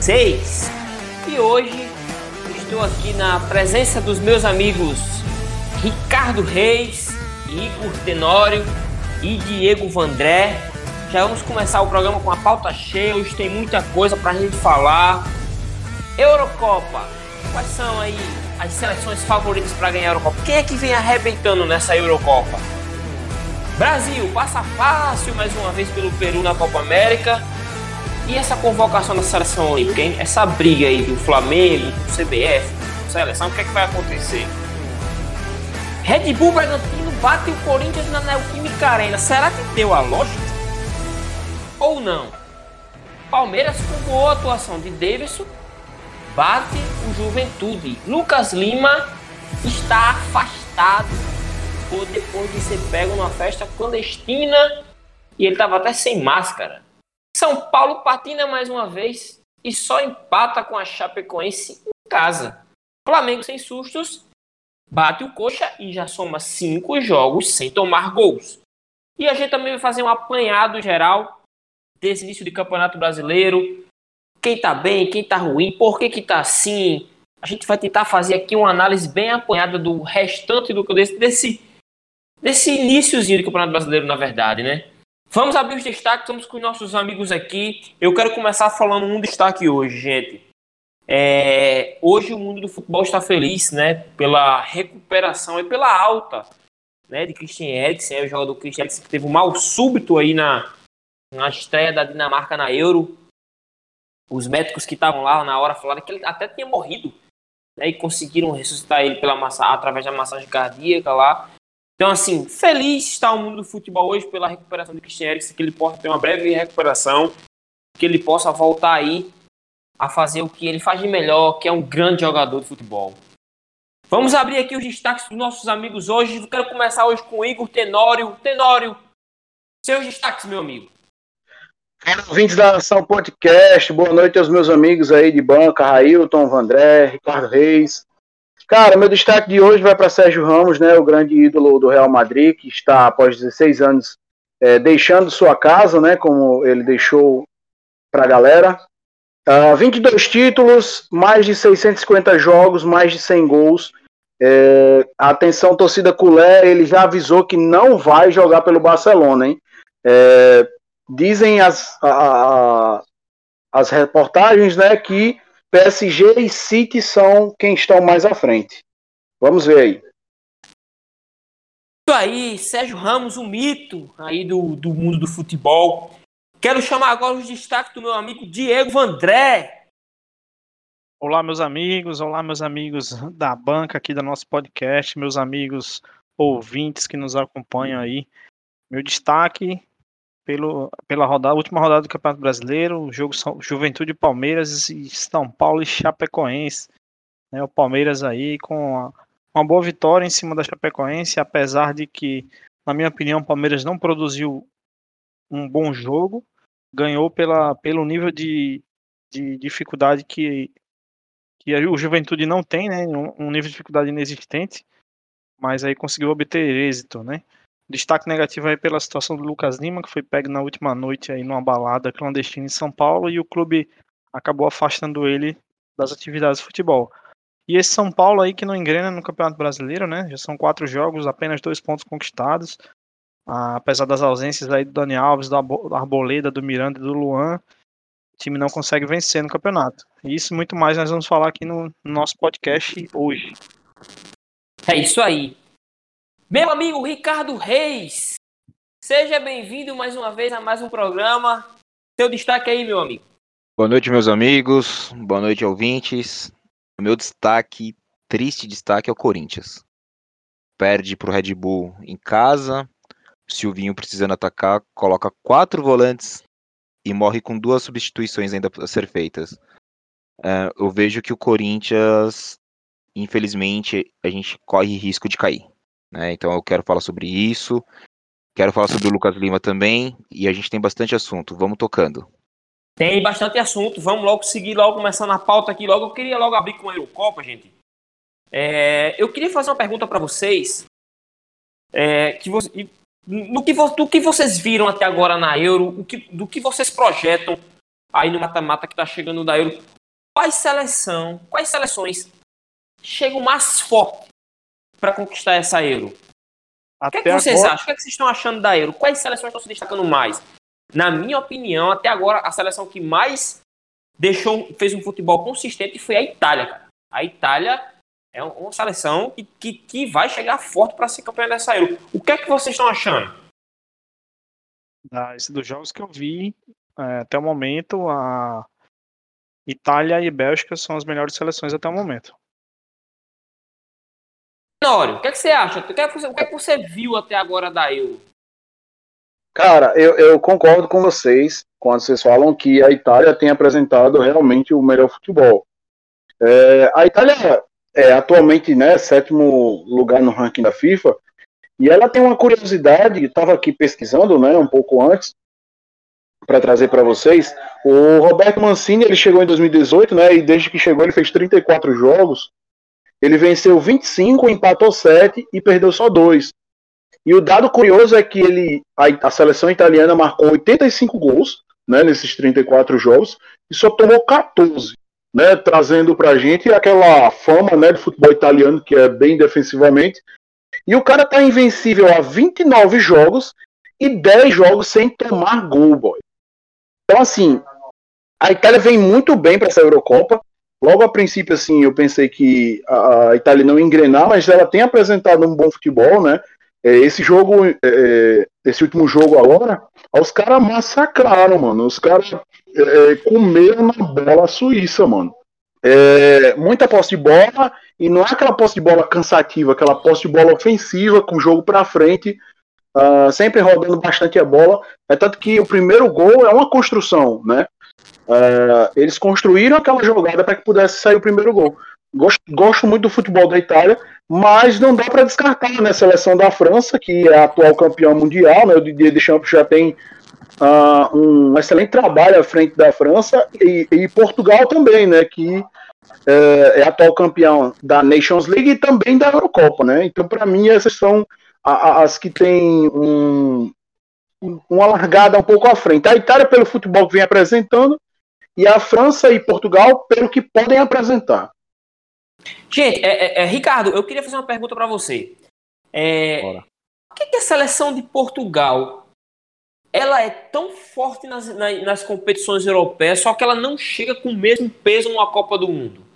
6. E hoje estou aqui na presença dos meus amigos Ricardo Reis, Igor Tenório e Diego Vandré. Já vamos começar o programa com a pauta cheia, hoje tem muita coisa pra gente falar. Eurocopa, quais são aí as seleções favoritas para ganhar a Eurocopa? Quem é que vem arrebentando nessa Eurocopa? Brasil, passa fácil mais uma vez pelo Peru na Copa América. E essa convocação da seleção olímpica, hein? Essa briga aí do Flamengo, do CBF, com seleção, o que é que vai acontecer? Red Bull Bragantino bate o Corinthians na Neoquímica Arena. Será que deu a lógica? Ou não? Palmeiras com boa atuação de Davidson bate o Juventude. Lucas Lima está afastado depois de ser pego numa festa clandestina e ele estava até sem máscara. São Paulo patina mais uma vez e só empata com a Chapecoense em casa. Flamengo sem sustos bate o coxa e já soma cinco jogos sem tomar gols. E a gente também vai fazer um apanhado geral desse início de campeonato brasileiro, quem tá bem, quem tá ruim, por que que tá assim. A gente vai tentar fazer aqui uma análise bem apanhada do restante do desse, desse, desse iníciozinho do Campeonato Brasileiro, na verdade, né? Vamos abrir os destaques, estamos com os nossos amigos aqui. Eu quero começar falando um destaque hoje, gente. É, hoje o mundo do futebol está feliz, né? Pela recuperação e pela alta né, de Christian Eriksen, o jogador Christian Eriksen que teve um mal súbito aí na, na estreia da Dinamarca na Euro. Os médicos que estavam lá na hora falaram que ele até tinha morrido. Né, e conseguiram ressuscitar ele pela massa, através da massagem cardíaca lá. Então, assim, feliz está o mundo do futebol hoje pela recuperação de Christian Eriksen, que ele possa ter uma breve recuperação, que ele possa voltar aí a fazer o que ele faz de melhor, que é um grande jogador de futebol. Vamos abrir aqui os destaques dos nossos amigos hoje. Eu quero começar hoje com o Igor Tenório. Tenório, seus destaques, meu amigo. Fala, ouvintes da Ação Podcast, boa noite aos meus amigos aí de banca, Railton, Vandré, Ricardo Reis. Cara, meu destaque de hoje vai para Sérgio Ramos, né, o grande ídolo do Real Madrid, que está após 16 anos é, deixando sua casa, né, como ele deixou para a galera. Uh, 22 títulos, mais de 650 jogos, mais de 100 gols. É, atenção, torcida culé, ele já avisou que não vai jogar pelo Barcelona, hein? É, dizem as, a, a, as reportagens né, que PSG e City são quem estão mais à frente. Vamos ver aí. Isso aí, Sérgio Ramos, um mito aí do, do mundo do futebol. Quero chamar agora os destaques do meu amigo Diego Vandré. Olá, meus amigos, olá, meus amigos da banca aqui do nosso podcast, meus amigos ouvintes que nos acompanham aí. Meu destaque pelo, pela rodada, última rodada do Campeonato Brasileiro, o jogo são Juventude Palmeiras e São Paulo e Chapecoense. Né, o Palmeiras aí com uma, uma boa vitória em cima da Chapecoense, apesar de que, na minha opinião, o Palmeiras não produziu um bom jogo, ganhou pela, pelo nível de, de dificuldade que, que o Juventude não tem, né, um, um nível de dificuldade inexistente, mas aí conseguiu obter êxito, né. Destaque negativo aí pela situação do Lucas Lima, que foi pego na última noite aí numa balada clandestina em São Paulo e o clube acabou afastando ele das atividades de futebol. E esse São Paulo aí que não engrena no Campeonato Brasileiro, né? Já são quatro jogos, apenas dois pontos conquistados. Ah, apesar das ausências aí do Dani Alves, do Arboleda, do Miranda e do Luan, o time não consegue vencer no campeonato. E isso muito mais nós vamos falar aqui no, no nosso podcast hoje. É isso aí. Meu amigo Ricardo Reis, seja bem-vindo mais uma vez a mais um programa. Seu destaque aí, meu amigo. Boa noite, meus amigos. Boa noite, ouvintes. O meu destaque, triste destaque, é o Corinthians. Perde para o Red Bull em casa. Silvinho precisando atacar, coloca quatro volantes e morre com duas substituições ainda a ser feitas. É, eu vejo que o Corinthians, infelizmente, a gente corre risco de cair. Né? Então eu quero falar sobre isso. Quero falar sobre o Lucas Lima também. E a gente tem bastante assunto. Vamos tocando. Tem bastante assunto. Vamos logo seguir, logo começando a pauta aqui. Logo eu queria logo abrir com a Eurocopa, gente. É, eu queria fazer uma pergunta para vocês. É, que você, no que, do que vocês viram até agora na Euro, que, do que vocês projetam aí no mata-mata que está chegando da Euro, quais seleção, quais seleções chegam mais forte para conquistar essa Euro? o que, é que vocês agora... acham? O que, é que vocês estão achando da Euro? Quais seleções estão se destacando mais? Na minha opinião, até agora, a seleção que mais deixou, fez um futebol consistente foi a Itália, cara. A Itália é uma seleção que, que, que vai chegar forte para ser campeã dessa Euro. O que é que vocês estão achando? Das, dos jogos que eu vi, é, até o momento, a Itália e Bélgica são as melhores seleções até o momento. Nório, o que, é que você acha? O que, é que você, o que, é que você viu até agora da Euro? Cara, eu, eu, concordo com vocês quando vocês falam que a Itália tem apresentado realmente o melhor futebol. É, a Itália é atualmente né, sétimo lugar no ranking da FIFA e ela tem uma curiosidade, estava aqui pesquisando né, um pouco antes para trazer para vocês. O Roberto Mancini ele chegou em 2018 né, e desde que chegou ele fez 34 jogos. Ele venceu 25, empatou 7 e perdeu só 2. E o dado curioso é que ele, a, a seleção italiana marcou 85 gols né, nesses 34 jogos e só tomou 14, né, trazendo para a gente aquela fama né, do futebol italiano que é bem defensivamente. E o cara tá invencível há 29 jogos e 10 jogos sem tomar gol, boy. Então, assim, a Itália vem muito bem para essa Eurocopa. Logo a princípio, assim, eu pensei que a Itália não ia engrenar, mas ela tem apresentado um bom futebol, né? É, esse jogo, é, é, esse último jogo agora, os caras massacraram, mano. Os caras é, comeram na bola suíça, mano. É, muita posse de bola, e não é aquela posse de bola cansativa, aquela posse de bola ofensiva, com o jogo pra frente, uh, sempre rodando bastante a bola. É tanto que o primeiro gol é uma construção, né? Uh, eles construíram aquela jogada para que pudesse sair o primeiro gol. Gosto, gosto muito do futebol da Itália, mas não dá para descartar né, a seleção da França, que é a atual campeã mundial, né, o Didier Deschamps já tem uh, um excelente trabalho à frente da França, e, e Portugal também, né, que uh, é atual campeão da Nations League e também da Eurocopa, né, então para mim essas são as que têm um, uma largada um pouco à frente. A Itália pelo futebol que vem apresentando, e a França e Portugal pelo que podem apresentar. Gente, é, é, é, Ricardo, eu queria fazer uma pergunta para você. É, por que, que, a seleção de Portugal ela é tão forte nas, nas, nas, competições europeias, só que ela não chega com o mesmo peso numa Copa do Mundo?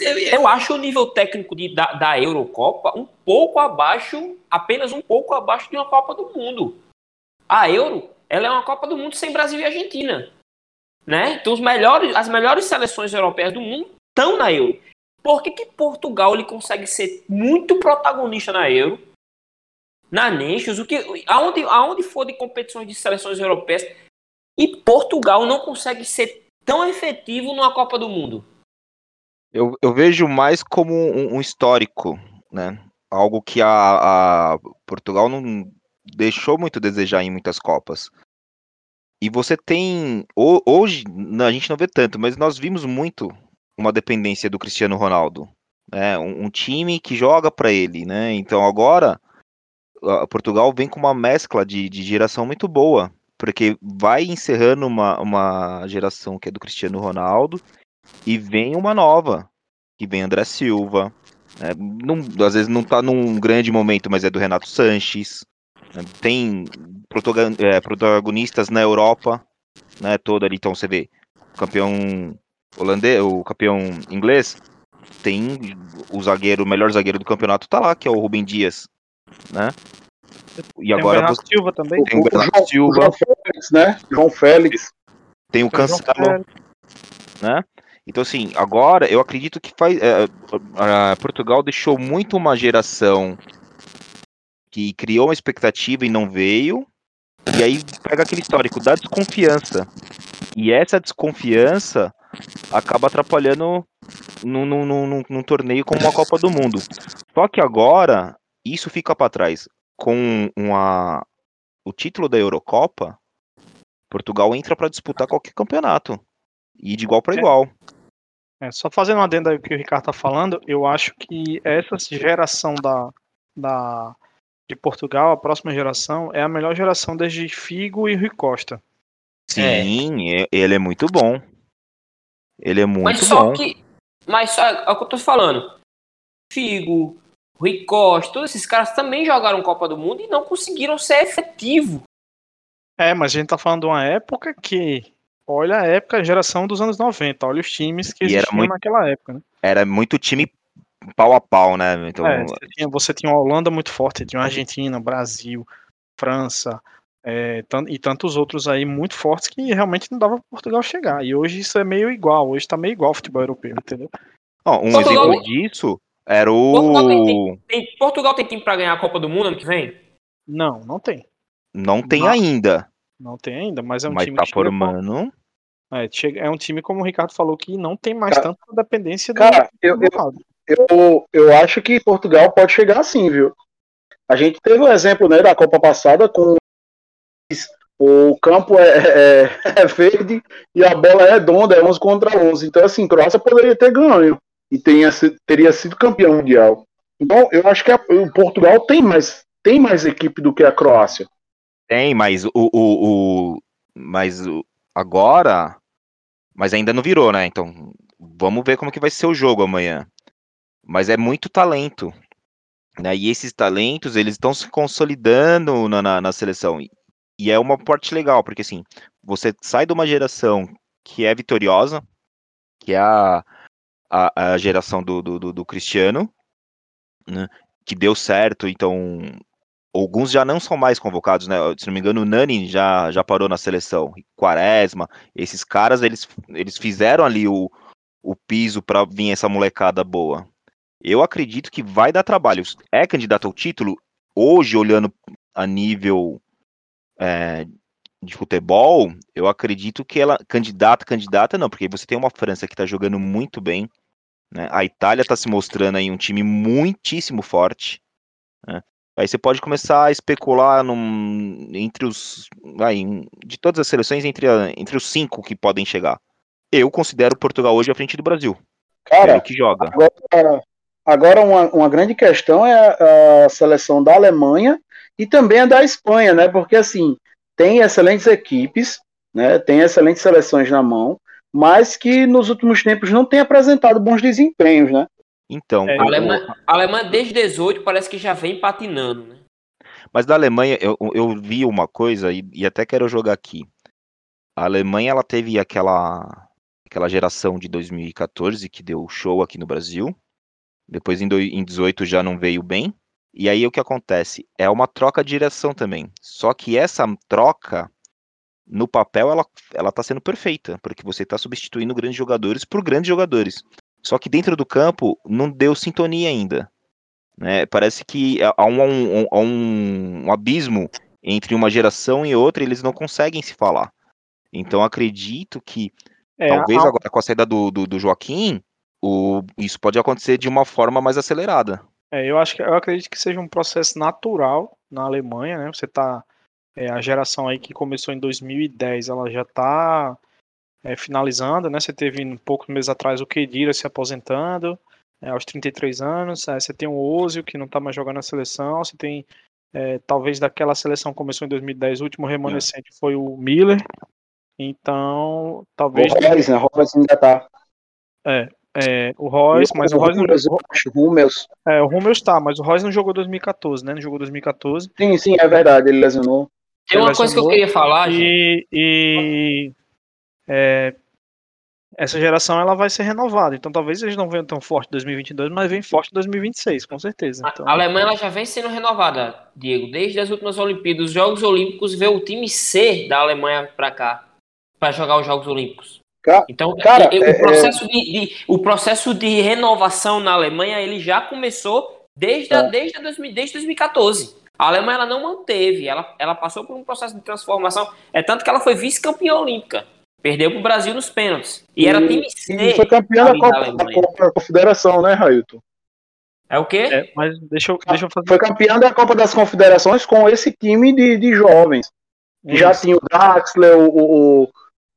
Eu acho o nível técnico de, da, da Eurocopa um pouco abaixo, apenas um pouco abaixo de uma Copa do Mundo. A Euro, ela é uma Copa do Mundo sem Brasil e Argentina. Né? Então os melhores, as melhores seleções europeias do mundo estão na Euro. Por que, que Portugal ele consegue ser muito protagonista na Euro, na Nations, o que, aonde, aonde for de competições de seleções europeias, e Portugal não consegue ser tão efetivo numa Copa do Mundo? Eu, eu vejo mais como um, um histórico, né? Algo que a, a Portugal não deixou muito a desejar em muitas Copas. E você tem. Hoje, a gente não vê tanto, mas nós vimos muito uma dependência do Cristiano Ronaldo. Né? Um, um time que joga para ele, né? Então agora Portugal vem com uma mescla de, de geração muito boa, porque vai encerrando uma, uma geração que é do Cristiano Ronaldo e vem uma nova, que vem André Silva. Né? Não, às vezes não está num grande momento, mas é do Renato Sanches. Né? Tem protagonistas na Europa, né? Toda ali, então você vê campeão holandês, o campeão inglês, tem o zagueiro, o melhor zagueiro do campeonato tá lá, que é o Rubem Dias, né? E tem agora o Bernardo você... Silva também. Tem o, Bernardo João, Silva. João Félix, né? João Félix. Tem o Cancelo, né? Então, assim, agora eu acredito que faz, é, Portugal deixou muito uma geração que criou uma expectativa e não veio, e aí pega aquele histórico da desconfiança. E essa desconfiança acaba atrapalhando num, num, num, num torneio como uma Copa do Mundo. Só que agora isso fica para trás. Com uma, o título da Eurocopa, Portugal entra para disputar qualquer campeonato. E de igual para é. igual. É, só fazendo uma adenda aí que o Ricardo tá falando, eu acho que essa geração da, da de Portugal, a próxima geração, é a melhor geração desde Figo e Rui Costa. Sim, é. ele é muito bom. Ele é muito mas só bom. Que, mas só é o que eu tô falando. Figo, Rui Costa, todos esses caras também jogaram Copa do Mundo e não conseguiram ser efetivo. É, mas a gente tá falando de uma época que. Olha a época, a geração dos anos 90. Olha os times que E existiam muito- naquela época, né? Era muito time pau a pau, né? Então, É, você, tinha, você tinha uma Holanda muito forte, tinha uma Argentina, Brasil, França, é, e tantos outros aí muito fortes que realmente não dava pra Portugal chegar. E hoje isso é meio igual, hoje tá meio igual ao futebol europeu, entendeu? ó, um Portugal- exemplo disso era Portugal o. Tem- Portugal tem time pra ganhar a Copa do Mundo ano que vem? Não, não tem. Não tem Não. ainda, Não tem ainda, mas é um mas time tá que formando. é, chega- é um time, como o Ricardo falou, que não tem mais Cara- tanta dependência do, Cara, eu, eu. Eu, eu acho que Portugal pode chegar assim, viu? A gente teve o exemplo né, da Copa passada com o campo é, é- é verde e a bola é redonda, é 11 contra 11. Então, assim, Croácia poderia ter ganho e si- teria sido campeão mundial. Então, eu acho que a- o Portugal tem mais, tem mais equipe do que a Croácia. Tem, mas o, o, o- mas o- agora, mas ainda não virou, né? Então, vamos ver como que vai ser o jogo amanhã. Mas é muito talento, né? E esses talentos, eles estão se consolidando na, na, na seleção. E- é uma parte legal, porque assim, você sai de uma geração que é vitoriosa, que é a, a, a geração do, do, do- do Cristiano, né? Que deu certo, então alguns já não são mais convocados, né? Se não me engano, o Nani já, já parou na seleção. Quaresma, esses caras, eles, eles fizeram ali o, o piso para vir essa molecada boa. Eu acredito que vai dar trabalho. É candidato ao título? Hoje, olhando a nível é, de futebol, eu acredito que ela, candidata, candidata não, porque você tem uma França que está jogando muito bem, né? A Itália está se mostrando aí um time muitíssimo forte, né? Aí você pode começar a especular num- entre os. Em- de todas as seleções, entre, a- entre os cinco que podem chegar. Eu considero Portugal hoje à frente do Brasil. Cara, pelo que joga. Agora, agora uma, uma grande questão é a seleção da Alemanha e também a da Espanha, né? Porque assim, tem excelentes equipes, né? Tem excelentes seleções na mão, mas que nos últimos tempos não tem apresentado bons desempenhos, né? Então, É, A Alemanha, a Alemanha desde 18 parece que já vem patinando, né? mas da Alemanha eu, eu vi uma coisa e, e até quero jogar aqui. A Alemanha ela teve aquela aquela geração de 2014 que deu show aqui no Brasil. Depois em, doi- em 18 já não veio bem. E aí o que acontece? É uma troca de direção também. Só que essa troca no papel ela ela tá sendo perfeita, porque você está substituindo grandes jogadores por grandes jogadores. Só que dentro do campo não deu sintonia ainda. Né? Parece que há um, um- um- um abismo entre uma geração e outra, e eles não conseguem se falar. Então acredito que É, talvez a- agora com a saída do, do, do Joaquim, o, isso pode acontecer de uma forma mais acelerada. É, eu acho que eu acredito que seja um processo natural na Alemanha, né? Você tá é, a geração aí que começou em 2010, ela já tá é, finalizando, né? Você teve um poucos meses atrás o Kedira se aposentando é, aos 33 anos. Aí você tem o Ozil que não tá mais jogando na seleção. Você tem é, talvez daquela seleção que começou em 2010, o último remanescente foi o Miller. Então, talvez O Royce, né? O Royce ainda tá. é, o Royce, mas o Royce não, acho, Hummels. é, o Hummels tá, mas o Royce não jogou 2014, né? Não jogou 2014. Sim, sim, é verdade, ele lesionou. Tem uma Ela coisa que eu queria falar, gente. E, e, é, essa geração ela vai ser renovada. Então talvez eles não venham tão forte em 2022, mas vem forte em 2026, com certeza. Então, A Alemanha ela já vem sendo renovada, Diego, desde as últimas Olimpíadas. Os Jogos Olímpicos veio o time C da Alemanha pra cá, pra jogar os Jogos Olímpicos. Ca- Então, cara, e- e- é- o, processo de, de- o processo de renovação na Alemanha ele já começou desde, a- É. desde, a 2000 desde 2014. A Alemanha ela não manteve, ela, ela passou por um processo de transformação. É tanto que ela foi vice-campeã olímpica. Perdeu pro Brasil nos pênaltis. E, era time C. E foi campeão da Copa, da. Copa da Confederação, né, Railton? É o quê? é, mas deixa eu, deixa eu fazer. Foi campeão da Copa das Confederações com esse time de, de jovens. Já tinha o Draxler, o, o,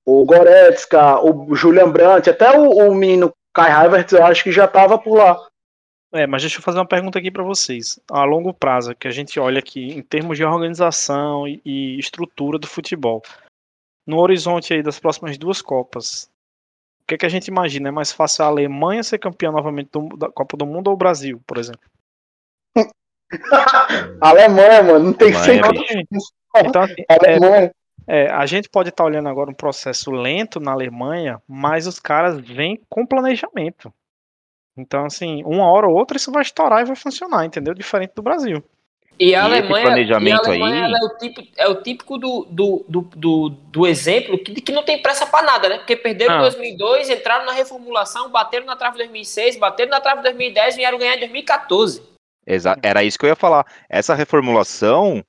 o Goretzka, o Julian Brandt, até o, o menino Kai Havertz, eu acho que já tava por lá. É, mas deixa eu fazer uma pergunta aqui para vocês. A longo prazo, que a gente olha aqui em termos de organização e, e estrutura do futebol, no horizonte aí das próximas duas Copas, o que, é que a gente imagina? É mais fácil a Alemanha ser campeã novamente do, da Copa do Mundo ou o Brasil, por exemplo? Alemanha, mano, não tem sem Então, assim, é, é, a gente pode estar tá olhando agora um processo lento na Alemanha, mas os caras vêm com planejamento. Então, assim, uma hora ou outra isso vai estourar e vai funcionar, entendeu? Diferente do Brasil. E a Alemanha, planejamento e a Alemanha aí... é, o típico, é o típico do, do, do, do, do exemplo que, que não tem pressa para nada, né? Porque perderam em 2002, ah. entraram na reformulação, bateram na trave em 2006, bateram na trave em 2010 e vieram ganhar em 2014. Exato, era isso que eu ia falar. Essa reformulação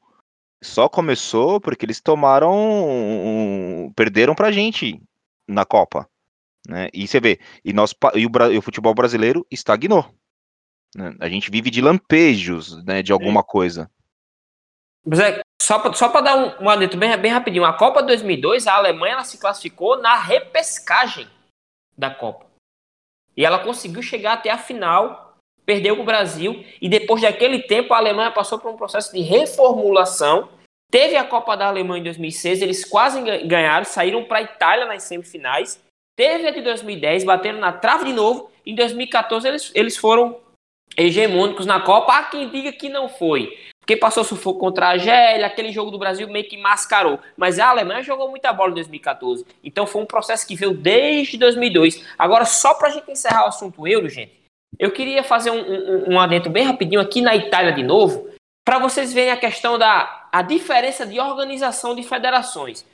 só começou porque eles tomaram. Um, perderam pra gente na Copa. Né? E você vê, e, nós, e, o, e o futebol brasileiro estagnou. Né? A gente vive de lampejos né, de alguma Sim. coisa. Mas é, só para só dar um, um adentro bem, bem rapidinho, a Copa 2002, a Alemanha ela se classificou na repescagem da Copa. E ela conseguiu chegar até a final, perdeu para o Brasil, e depois daquele tempo a Alemanha passou por um processo de reformulação. Teve a Copa da Alemanha em 2006, eles quase ganharam, saíram para a Itália nas semifinais. Teve a de 2010, bateram na trave de novo. Em 2014 eles, eles foram hegemônicos na Copa. Há quem diga que não foi. Porque passou sufoco contra a Argélia, aquele jogo do Brasil meio que mascarou. Mas a Alemanha jogou muita bola em 2014. Então foi um processo que veio desde 2002. Agora, só para a gente encerrar o assunto euro, gente, eu queria fazer um, um, um adentro bem rapidinho aqui na Itália de novo, para vocês verem a questão da a diferença de organização de federações.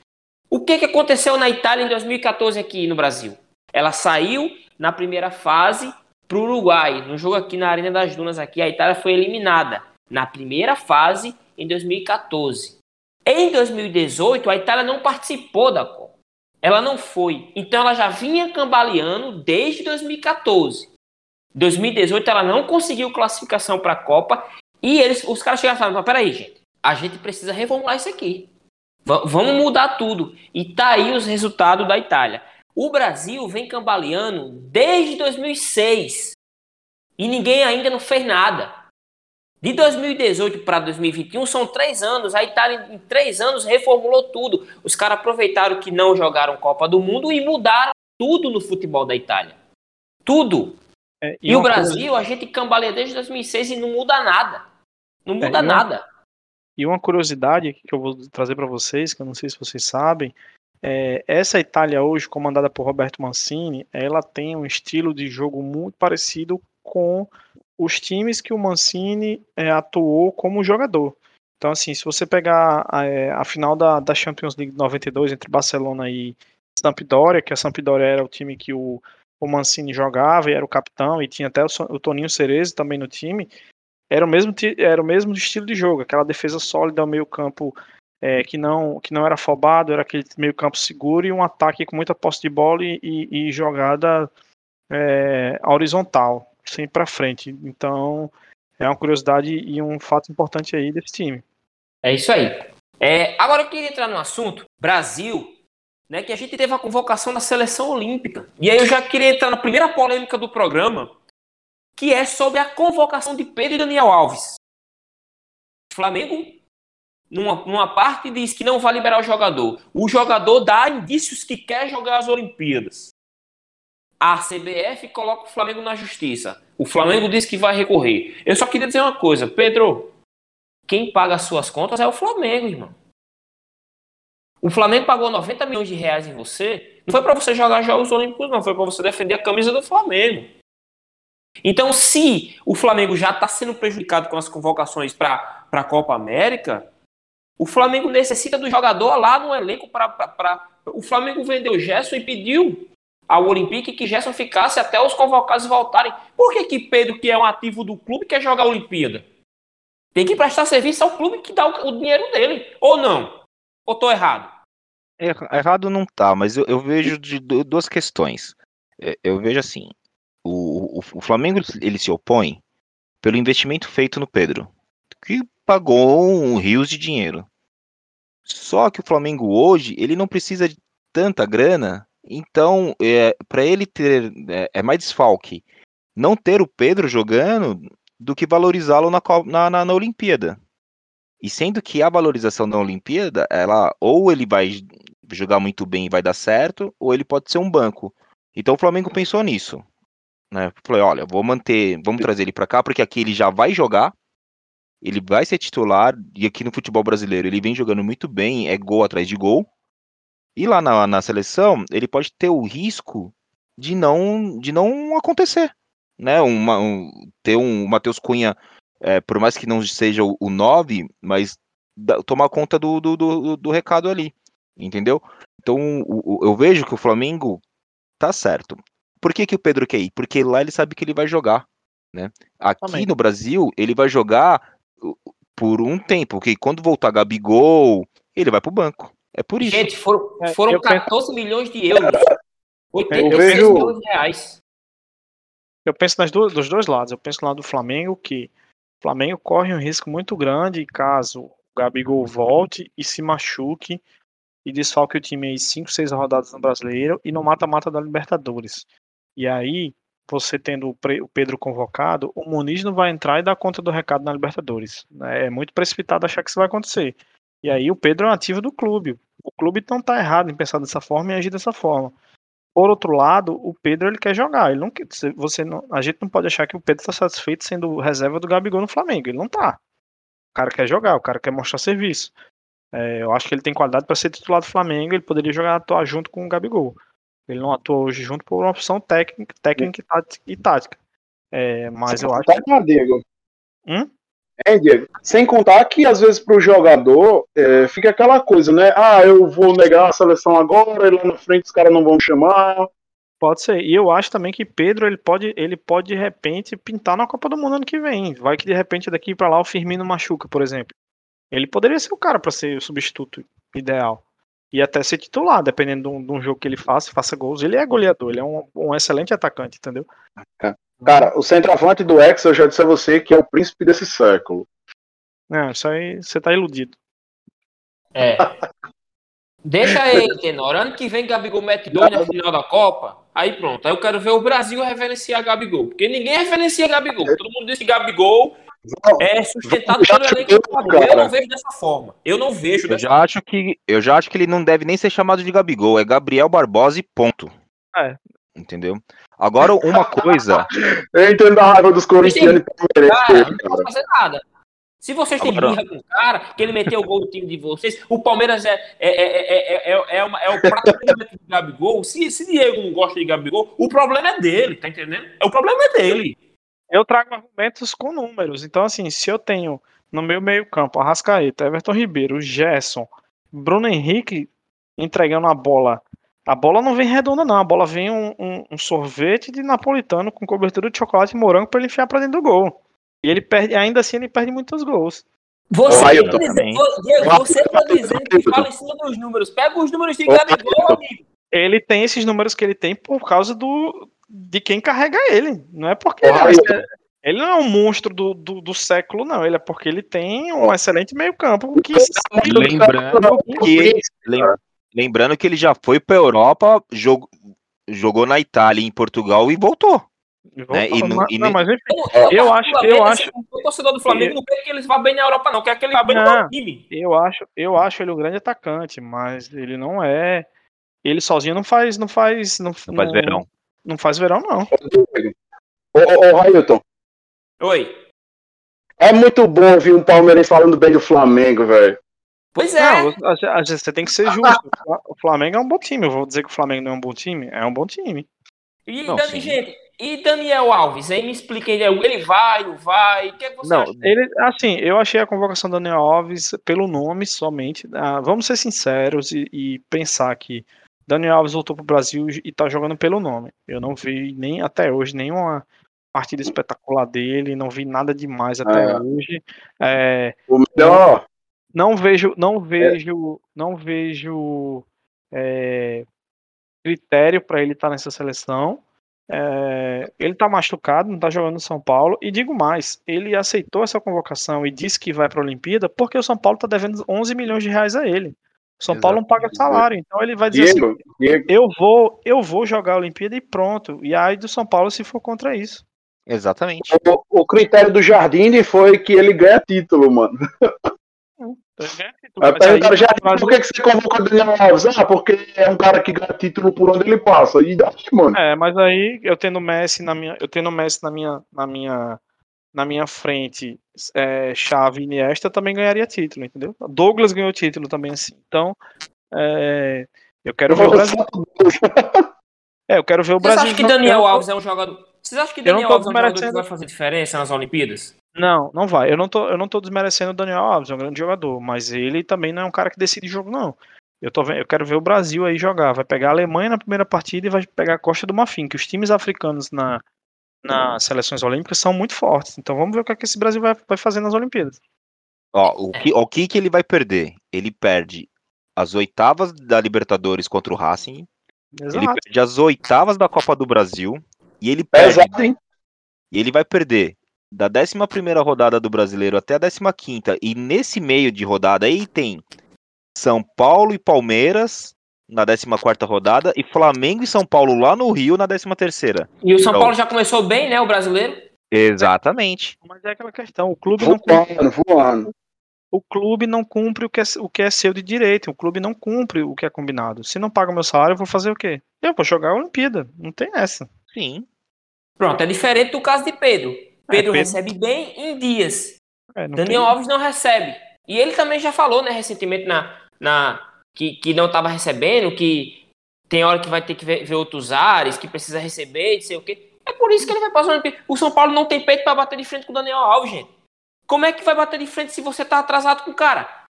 O que, que aconteceu na Itália em 2014 aqui no Brasil? Ela saiu na primeira fase para o Uruguai. No jogo aqui na Arena das Dunas, aqui, a Itália foi eliminada na primeira fase em 2014. Em 2018, a Itália não participou da Copa. Ela não foi. Então ela já vinha cambaleando desde 2014. 2018 ela não conseguiu classificação para a Copa e eles, os caras chegaram e falaram: peraí, gente, a gente precisa reformular isso aqui. V vamos mudar tudo. E tá aí os resultados da Itália. O Brasil vem cambaleando desde 2006 e ninguém ainda não fez nada. De 2018 para 2021 são três anos. A Itália, em três anos, reformulou tudo. Os caras aproveitaram que não jogaram Copa do Mundo e mudaram tudo no futebol da Itália. Tudo. É, e, e o Brasil, coisa... a gente cambaleia desde 2006 e não muda nada. Não muda é, nada. E uma curiosidade que eu vou trazer para vocês, que eu não sei se vocês sabem, é, essa Itália hoje, comandada por Roberto Mancini, ela tem um estilo de jogo muito parecido com os times que o Mancini é, atuou como jogador. Então, assim, se você pegar a, é, a final da, da, Champions League 92 entre Barcelona e Sampdoria, que a Sampdoria era o time que o, o Mancini jogava e era o capitão, e tinha até o, o Toninho Cerezo também no time, era o mesmo, era o mesmo estilo de jogo, aquela defesa sólida ao meio campo é, que, não, que não era afobado, era aquele meio campo seguro e um ataque com muita posse de bola e, e, e jogada é, horizontal, sempre para frente. Então, é uma curiosidade e um fato importante aí desse time. É isso aí. É, agora eu queria entrar no assunto Brasil, né, que a gente teve a convocação da seleção olímpica. E aí eu já queria entrar na primeira polêmica do programa, que é sobre a convocação de Pedro e Daniel Alves. O Flamengo, numa, numa parte, diz que não vai liberar o jogador. O jogador dá indícios que quer jogar as Olimpíadas. A CBF coloca o Flamengo na justiça. O Flamengo diz que vai recorrer. Eu só queria dizer uma coisa, Pedro. Quem paga as suas contas é o Flamengo, irmão. O Flamengo pagou 90 milhões de reais em você. Não foi para você jogar Jogos Olímpicos, não. Foi para você defender a camisa do Flamengo. Então, se o Flamengo já está sendo prejudicado com as convocações para a Copa América, o Flamengo necessita do jogador lá no elenco para. O Flamengo vendeu Gerson e pediu ao Olympique que Gerson ficasse até os convocados voltarem. Por que, que Pedro, que é um ativo do clube, quer jogar a Olimpíada? Tem que prestar serviço ao clube que dá o, o dinheiro dele. Ou não? Ou estou errado? Errado não tá, mas eu, eu vejo de duas questões. É, eu vejo assim, o, Flamengo ele se opõe pelo investimento feito no Pedro, que pagou um rios de dinheiro. Só que o Flamengo hoje ele não precisa de tanta grana, então é, para ele ter é, é, mais desfalque não ter o Pedro jogando do que valorizá-lo na, na, na, na Olimpíada. E sendo que a valorização da Olimpíada, ela ou ele vai jogar muito bem e vai dar certo, ou ele pode ser um banco. Então o Flamengo pensou nisso. Né? Falei, olha, vou manter, vamos trazer ele para cá, porque aqui ele já vai jogar, ele vai ser titular, e aqui no futebol brasileiro ele vem jogando muito bem, é gol atrás de gol. E lá na, na seleção, ele pode ter o risco de não, de não acontecer. Né? Uma, um, ter um Matheus Cunha é, por mais que não seja o 9, mas da, tomar conta do, do, do, do, recado ali, entendeu? Então o, o, eu vejo que o Flamengo tá certo. Por que, que o Pedro quer ir? Porque lá ele sabe que ele vai jogar, né? Aqui Também. no Brasil ele vai jogar por um tempo, porque quando voltar Gabigol, ele vai pro banco. É por isso. Gente, foram, é, foram 14 penso... milhões de euros. 86 vejo... milhões de reais. Eu penso nas do, dos dois lados. Eu penso no lado do Flamengo que o Flamengo corre um risco muito grande caso o Gabigol volte e se machuque e desfalque o time aí 5, 6 rodadas no Brasileiro e no mata-mata da Libertadores. E aí, você tendo o Pedro convocado, o Muniz não vai entrar e dar conta do recado na Libertadores. É muito precipitado achar que isso vai acontecer. E aí o Pedro é um ativo do clube. O clube não está errado em pensar dessa forma e agir dessa forma. Por outro lado, o Pedro ele quer jogar. Ele não, você não, a gente não pode achar que o Pedro está satisfeito sendo reserva do Gabigol no Flamengo. Ele não tá. O cara quer jogar, o cara quer mostrar serviço. É, eu acho que ele tem qualidade para ser titular do Flamengo. Ele poderia jogar junto com o Gabigol. Ele não atua hoje junto por uma opção técnica, técnica e tática. É, mas Você eu acho. Tá, Diego? Hum? É, Diego. Sem contar que às vezes para o jogador é, fica aquela coisa, né? Ah, eu vou negar a seleção agora, e lá na frente os caras não vão chamar. Pode ser. E eu acho também que Pedro ele pode, ele pode de repente pintar na Copa do Mundo ano que vem. Vai que de repente daqui para lá o Firmino machuca, por exemplo. Ele poderia ser o cara para ser o substituto ideal. E até ser titular, dependendo de um, de um, jogo que ele faça, faça gols. Ele é goleador, ele é um, um excelente atacante, entendeu? É. Cara, o centroavante do Ex, eu já disse a você que é o príncipe desse século. Não, isso aí você tá iludido. É. Deixa aí, Tenor. Ano que vem Gabigol mete dois na final da Copa. Aí pronto. Aí eu quero ver o Brasil reverenciar Gabigol. Porque ninguém reverencia Gabigol. Todo mundo diz que Gabigol é sustentado pelo elenco do. Eu não vejo dessa forma. Eu não vejo dessa eu já acho que Eu já acho que ele não deve nem ser chamado de Gabigol. É Gabriel Barbosa e ponto. É. Entendeu? Agora, uma coisa. Eu entendo a raiva dos corintianos e Cara, não posso fazer nada. Se vocês têm birra com o cara, que ele meteu o gol do time de vocês, o Palmeiras é, é, é, é, é, uma, é o prato do Gabigol. Se, se Diego não gosta de Gabigol, o problema é dele, tá entendendo? O problema é dele. Eu trago argumentos com números. Então, assim, se eu tenho no meu meio-campo Arrascaeta, Everton Ribeiro, Gerson, Bruno Henrique entregando a bola a bola não vem redonda, não. A bola vem um, um, um sorvete de napolitano com cobertura de chocolate e morango para ele enfiar para dentro do gol. E ele perde, ainda assim, ele perde muitos gols. Você, oh, tá dizendo, você tá dizendo que fala em cima dos números. Pega os números de Gabigol, amigo. Ele tem esses números que ele tem por causa do de quem carrega ele. Não é porque oh, ele não é um monstro do, do, do, século, não. Ele é porque ele tem um excelente meio-campo. Que... Lembrando que, Lembrando que ele já foi para Europa, jog, jogou na Itália e em Portugal e voltou. Né? E não, e não, mas enfim, eu, eu acho, eu acho. O torcedor do Flamengo não quer que ele vá bem na Europa, não. Quer que ele vá bem no time. Eu acho, eu acho ele um grande atacante, mas ele não é. Ele sozinho não faz, não faz, não, não faz verão. Não faz verão, não. Ô, ô, ô Railton. Oi. É muito bom ouvir um palmeirense falando bem do Flamengo, velho. Pois é. Não, você tem que ser justo. o Flamengo é um bom time. Eu vou dizer que o Flamengo não é um bom time. É um bom time. E, não, Dani, gente, e Daniel Alves? Aí me expliquei, ele vai, não vai? O que, é que você não, acha? Ele, assim, eu achei a convocação do Daniel Alves pelo nome somente. Ah, vamos ser sinceros e, e, pensar que Daniel Alves voltou para o Brasil e está jogando pelo nome. Eu não vi nem até hoje nenhuma partida espetacular dele, não vi nada demais até é. hoje. É, o melhor, não vejo, não vejo, é. não vejo é, critério para ele estar tá nessa seleção. É, ele está machucado, não está jogando no São Paulo. E digo mais, ele aceitou essa convocação e disse que vai para a Olimpíada porque o São Paulo está devendo 11 milhões de reais a ele. O São Exato. Paulo não paga salário, então ele vai dizer Diego, assim: Diego. eu vou, eu vou jogar a Olimpíada e pronto. E aí do São Paulo se for contra isso. Exatamente. O, o critério do Jardim foi que ele ganha título, mano. Aí perguntaram, Jardim, por que, que você convocou o Daniel Alves? Ah, porque é um cara que ganha título por onde ele passa. E daí, mano. É, mas aí eu tendo Messi na minha, eu tendo Messi na minha, na minha, na minha frente, é, Chave e Iniesta também ganharia título, entendeu? Douglas ganhou título também assim. Então, é, eu quero ver o Brasil. É, eu quero ver o Vocês Brasil. acham que Daniel Alves é um jogador. Vocês acham que Eu Daniel Alves é um jogador que vai fazer diferença nas Olimpíadas? Não, não vai. Eu não tô, eu não tô desmerecendo o Daniel Alves, é um grande jogador, mas ele também não é um cara que decide jogo, não. Eu, tô vendo, eu quero ver o Brasil aí jogar. Vai pegar a Alemanha na primeira partida e vai pegar a Costa do Marfim, que os times africanos na, nas seleções olímpicas são muito fortes. Então vamos ver o que, é que esse Brasil vai, vai fazer nas Olimpíadas. Ó, o que, o que que ele vai perder? Ele perde as oitavas da Libertadores contra o Racing, ele Exato. perde as oitavas da Copa do Brasil e ele É perde, exato, hein? e ele vai perder da 11 primeira rodada do Brasileiro até a 15 quinta e nesse meio de rodada aí tem São Paulo e Palmeiras na 14 quarta rodada e Flamengo e São Paulo lá no Rio na 13 terceira. E o São Então- Paulo já começou bem, né? O brasileiro. Exatamente. Mas é aquela questão, o clube não cumpre, Voando, voando. o clube não cumpre o que, é, o que é seu de direito, o clube não cumpre o que é combinado. Se não paga o meu salário, eu vou fazer o quê? Eu vou jogar a Olimpíada, não tem essa. Sim. Pronto, é diferente do caso de Pedro. Pedro Pedro- recebe bem em dias. É, não Daniel tem- Alves não recebe. E ele também já falou, né, recentemente, na, na, que, que não estava recebendo, que tem hora que vai ter que ver, ver outros ares, que precisa receber, não sei o quê. É por isso que ele vai passar no O São Paulo não tem peito para bater de frente com o Daniel Alves, gente. Como é que vai bater de frente se você tá atrasado com o cara?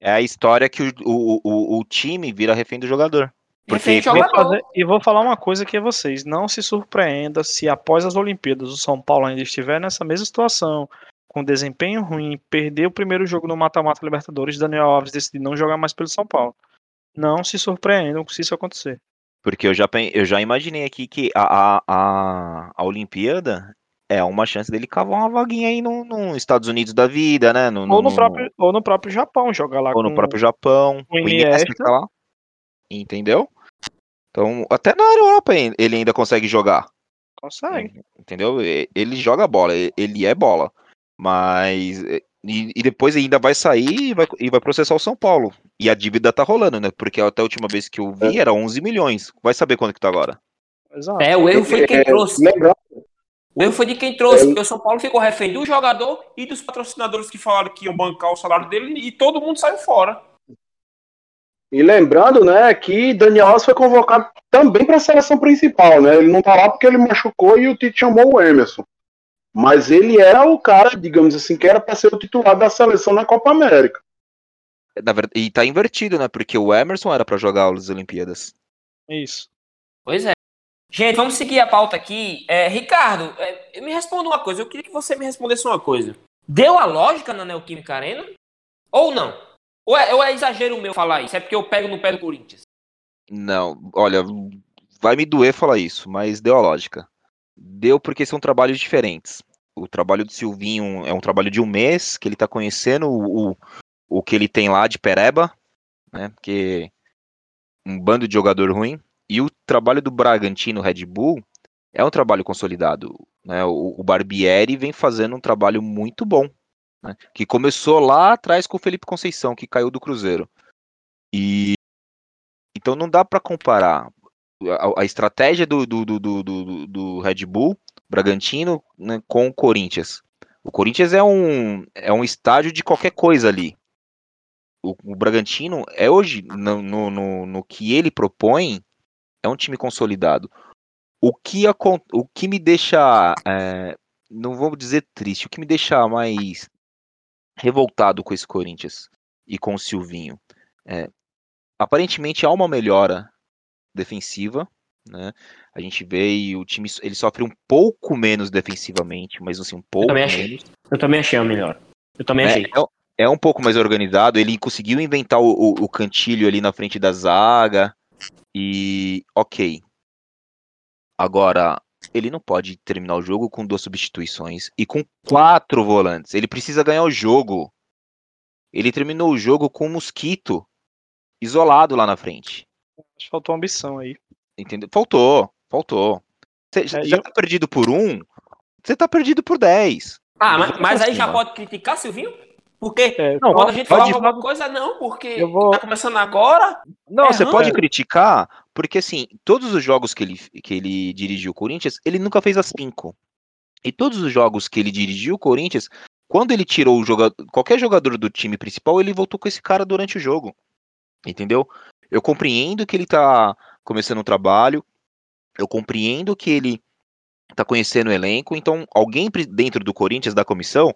É a história que o, o, o, o time vira refém do jogador. Porque Refém jogador. fazer- e vou falar uma coisa aqui a vocês. Não se surpreenda se após as Olimpíadas o São Paulo ainda estiver nessa mesma situação, com desempenho ruim, perder o primeiro jogo no mata-mata Libertadores, Daniel Alves decidir não jogar mais pelo São Paulo. Não se surpreendam se isso acontecer. Porque eu já, eu já imaginei aqui que a, a, a, a Olimpíada é uma chance dele cavar uma vaguinha aí no, no Estados Unidos da vida, né? No, Ou no próprio, ou no próprio Japão, jogar lá ou no próprio Japão. O Iniesta Iniesta. tá lá. Entendeu? Então, até na Europa ele ainda consegue jogar. Consegue. Entendeu? E- Ele joga bola, ele é bola. Mas. e, e depois ainda vai sair e vai, e vai processar o São Paulo. E a dívida tá rolando, né? Porque até a última vez que eu vi era 11 milhões. Vai saber quanto que tá agora. Exato. É, o erro foi de quem É, trouxe. lembrando, O erro foi de quem trouxe, porque o São Paulo ficou refém do jogador e dos patrocinadores que falaram que iam bancar o salário dele e todo mundo saiu fora. e lembrando, né, que Daniel Alves foi convocado também para a seleção principal, né? Ele não tá lá porque ele machucou e o Tite chamou o Emerson. Mas ele era o cara, digamos assim, que era para ser o titular da seleção na Copa América. Na verdade, e tá invertido, né? Porque o Emerson era pra jogar as Olimpíadas. Isso. Pois é. Gente, vamos seguir a pauta aqui. É, Ricardo, é, me responda uma coisa. Eu queria que você me respondesse uma coisa. Deu a lógica na Neoquímica Arena? Ou não? Ou é, ou é exagero meu falar isso? É porque eu pego no pé do Corinthians. Não, olha, vai me doer falar isso, mas deu a lógica. Deu porque são trabalhos diferentes. O trabalho do Silvinho é um trabalho de um mês, que ele tá conhecendo o, o, o que ele tem lá de Pereba, né? Porque um bando de jogador ruim. E o trabalho do Bragantino Red Bull é um trabalho consolidado. Né? O, o Barbieri vem fazendo um trabalho muito bom. né? Que começou lá atrás com o Felipe Conceição, que caiu do Cruzeiro. E então não dá para comparar a, a estratégia do, do, do, do, do- Red Bull Bragantino né, com o Corinthians. O Corinthians é um, é um estádio de qualquer coisa ali. O, o Bragantino é hoje, no, no, no, que ele propõe, é um time consolidado. O que, acon- o que me deixa, é, não vou dizer triste, o que me deixa mais revoltado com esse Corinthians e com o Silvinho. É, aparentemente há uma melhora defensiva, né? A gente vê e o time ele sofre um pouco menos defensivamente, mas assim um pouco também achei. menos. Eu também achei a melhor. Eu também É, é, é um pouco mais organizado. Ele conseguiu inventar o, o, o cantilho ali na frente da zaga e ok. Agora ele não pode terminar o jogo com duas substituições e com quatro volantes. Ele precisa ganhar o jogo. Ele terminou o jogo com um mosquito isolado lá na frente. Faltou ambição aí. Entendeu? Faltou, faltou. Você já É, já eu- tá perdido por um, você tá perdido por 10. Ah, mas, mas aí já cima. pode criticar, Silvinho? Porque É, Não, quando a gente fala alguma coisa, não, porque Eu vou- tá começando agora. Não, É você pode criticar, porque assim, todos os jogos que ele, que ele dirigiu o Corinthians, ele nunca fez as cinco. E todos os jogos que ele dirigiu o Corinthians, quando ele tirou o jogador, qualquer jogador do time principal, ele voltou com esse cara durante o jogo. Entendeu? Eu compreendo que ele tá começando o trabalho, eu compreendo que ele tá conhecendo o elenco, então alguém dentro do Corinthians, da comissão,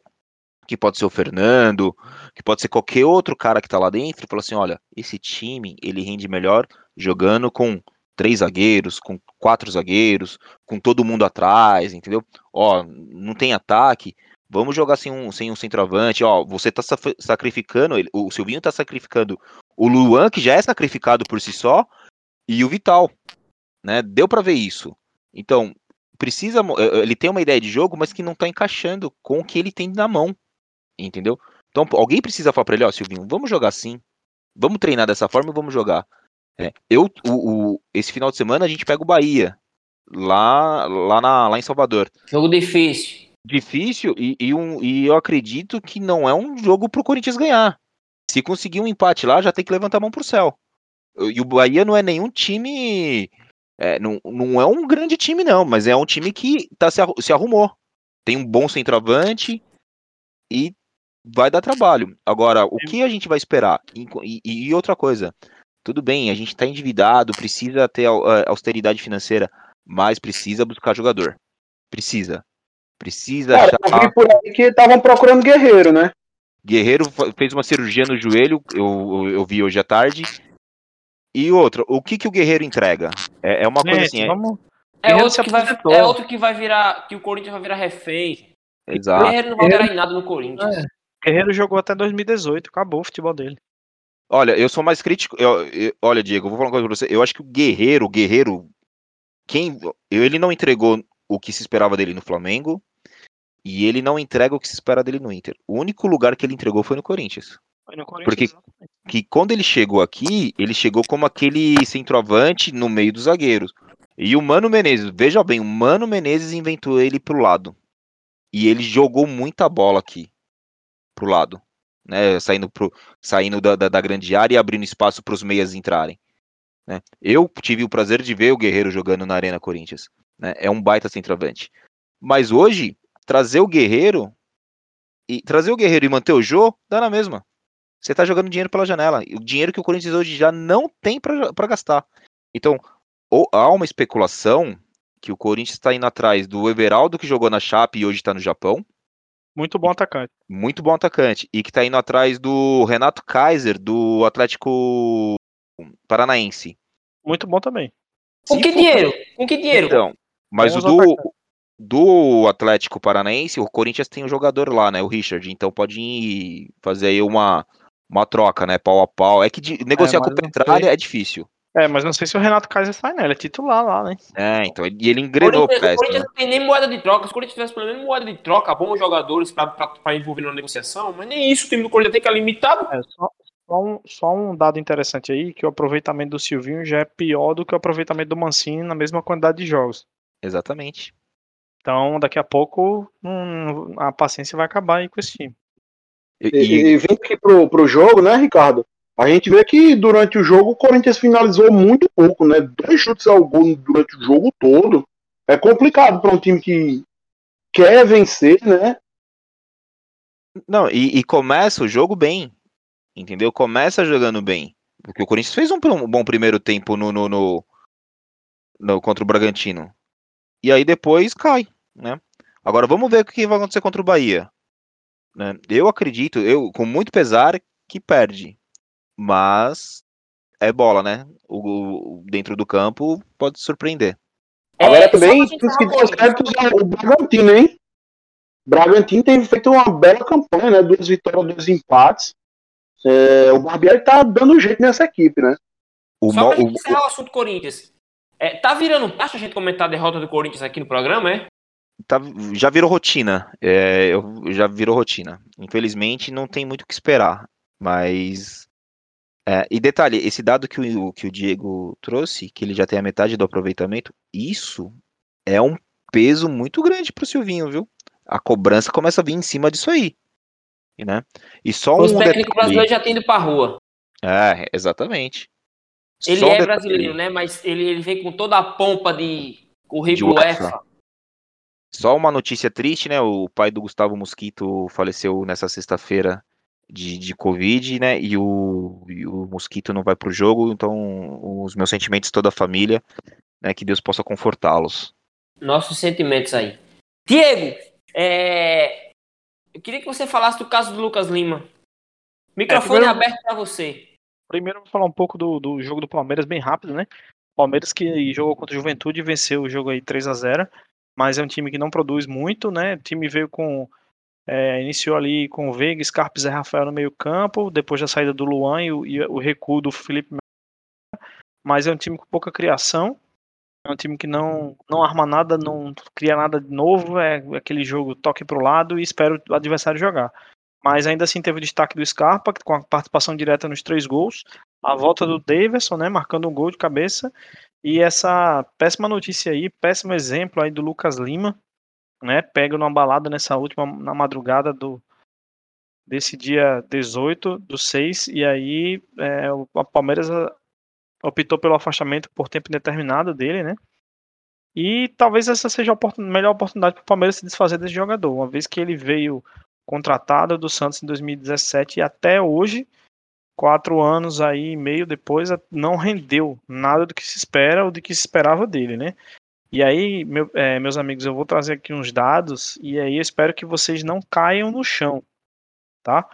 que pode ser o Fernando, que pode ser qualquer outro cara que tá lá dentro, fala assim, olha, esse time, ele rende melhor jogando com três zagueiros, com quatro zagueiros, com todo mundo atrás, entendeu? Ó, não tem ataque, vamos jogar sem um, sem um centroavante, ó, você tá sacrificando, ele- o Silvinho tá sacrificando o Luan, que já é sacrificado por si só, e o Vital, né? Deu pra ver isso. Então, precisa, eh, ele tem uma ideia de jogo, mas que não tá encaixando com o que ele tem na mão, entendeu? Então, alguém precisa falar pra ele, ó, Silvinho, vamos jogar assim, vamos treinar dessa forma e vamos jogar. É, eu, o, o- esse final de semana a gente pega o Bahia, lá, lá, na, lá em Salvador. Jogo difícil. Difícil e, e, um, e eu acredito que não é um jogo pro Corinthians ganhar. Se conseguir um empate lá, já tem que levantar a mão pro céu. E o Bahia não é nenhum time. é, não, não é um grande time, não, mas é um time que tá, se, se arrumou. Tem um bom centroavante e vai dar trabalho. Agora, o que a gente vai esperar? E, e outra coisa, tudo bem, a gente tá endividado, precisa ter eh, austeridade financeira, mas precisa buscar jogador. Precisa. Precisa Cara, eu achar. vi por aí que estavam procurando guerreiro, né? Guerreiro fez uma cirurgia no joelho, eu, eu, eu vi hoje à tarde. E outra, o que, que o Guerreiro entrega? É, é uma coisa Gente, assim, é- vamos... É outro, que vai, é outro que vai virar. Que o Corinthians vai virar refém. O exato. Guerreiro não vai alterar em nada no Corinthians. Guerreiro jogou até 2018, acabou o futebol dele. Olha, eu sou mais crítico. eu- eu- olha, Diego, eu vou falar uma coisa pra você. Eu acho que o Guerreiro, o Guerreiro, quem, ele não entregou o que se esperava dele no Flamengo e ele não entrega o que se espera dele no Inter. O único lugar que ele entregou foi no Corinthians. Foi no Corinthians, Porque- que quando ele chegou aqui, ele chegou como aquele centroavante no meio dos zagueiros. E o Mano Menezes, veja bem, o Mano Menezes inventou ele pro lado. E ele jogou muita bola aqui pro lado, né, saindo pro, saindo da, da, da grande área e abrindo espaço para os meias entrarem. né. Eu tive o prazer de ver o Guerreiro jogando na Arena Corinthians. né, É um baita centroavante. Mas hoje, trazer o Guerreiro e trazer o Guerreiro e manter o Jô, dá na mesma. Você tá jogando dinheiro pela janela. O dinheiro que o Corinthians hoje já não tem para gastar. Então, ou, há uma especulação que o Corinthians está indo atrás do Everaldo, que jogou na Chape e hoje está no Japão. Muito bom atacante. Muito bom atacante. E que tá indo atrás do Renato Kaiser, do Atlético Paranaense. Muito bom também. Com que dinheiro? Com que dinheiro? Então, mas o do. Do Atlético Paranaense, o Corinthians tem um jogador lá, né? O Richard. Então pode ir fazer aí uma, uma troca, né? Pau a pau. É que de- negociar com mas o Petralha sei. é difícil. É, mas não sei se o Renato Kaiser sai, né? Ele é titular lá, né? É, então. E ele O engrenou o Corinthians, o Corinthians né? não tem nem moeda de troca. Se o Corinthians tivesse pelo menos moeda de troca, bons jogadores para envolver na negociação, mas nem isso o time do Corinthians tem que é limitado. É, só, só um, só um dado interessante aí, que o aproveitamento do Silvinho já é pior do que o aproveitamento do Mancini na mesma quantidade de jogos. Exatamente. Então, daqui a pouco, hum, a paciência vai acabar aí com esse time. E, E, e- vindo aqui pro, pro jogo, né, Ricardo? A gente vê que durante o jogo o Corinthians finalizou muito pouco, né? Dois chutes ao gol durante o jogo todo. É complicado para um time que quer vencer, né? não, e, e começa o jogo bem. Entendeu? Começa jogando bem. Porque o Corinthians fez um, um bom primeiro tempo no, no, no- no- contra o Bragantino. E aí depois cai, né? Agora vamos ver o que vai acontecer contra o Bahia. né? Eu acredito, eu com muito pesar, que perde. Mas é bola, né? O, o- dentro do campo pode surpreender. Agora É, também que dar uma os ao Bragantino, hein? Bragantino tem feito uma bela campanha, né? Duas vitórias, dois empates. É, o Barbieri tá dando jeito nessa equipe, né? O, Só pra gente o- encerrar o assunto Corinthians. É, tá virando taxa a gente comentar a derrota do Corinthians aqui no programa, é? Tá- já virou rotina. É, eu- já virou rotina. Infelizmente, não tem muito o que esperar. Mas. é, e detalhe, esse dado que o, que o Diego trouxe, que ele já tem a metade do aproveitamento, isso é um peso muito grande pro Silvinho, viu? A cobrança começa a vir em cima disso aí. Né? E só Os um técnicos brasileiros já têm ido pra rua. É, exatamente. Ele Só um é detalhe. brasileiro, né? Mas ele, ele vem com toda a pompa de currículo De UEFA. Só uma notícia triste, né? O pai do Gustavo Mosquito faleceu nessa sexta-feira de, de Covid, né? E o, e o Mosquito não vai pro jogo, então os meus sentimentos toda a família, né? Que Deus possa confortá-los. Nossos sentimentos aí. Diego, é, eu queria que você falasse do caso do Lucas Lima. Microfone primeiro- aberto pra você. Primeiro vou falar um pouco do, do jogo do Palmeiras bem rápido, né? Palmeiras que jogou contra o Juventude e venceu o jogo aí 3 a 0 mas é um time que não produz muito, né? O time veio com. é, iniciou ali com o Veiga, Scarpa e Zé Rafael no meio-campo, depois da saída do Luan e o, e o recuo do Felipe. Mas é um time com pouca criação. É um time que não, não arma nada, não cria nada de novo. É aquele jogo toque pro lado e espera o adversário jogar. Mas ainda assim teve o destaque do Scarpa, com a participação direta nos três gols. A volta do Davidson, né, marcando um gol de cabeça. E essa péssima notícia aí, péssimo exemplo aí do Lucas Lima, né, pega numa balada nessa última, na madrugada do desse dia 18 do 6, e aí é, o a Palmeiras ah, optou pelo afastamento por tempo indeterminado dele, né, e talvez essa seja a oportun- melhor oportunidade para o Palmeiras se desfazer desse jogador, uma vez que ele veio contratado do Santos em 2017 e até hoje, quatro anos aí e meio depois, não rendeu nada do que se espera ou do que se esperava dele, né? E aí, meu- é, meus amigos, eu vou trazer aqui uns dados e aí eu espero que vocês não caiam no chão, tá?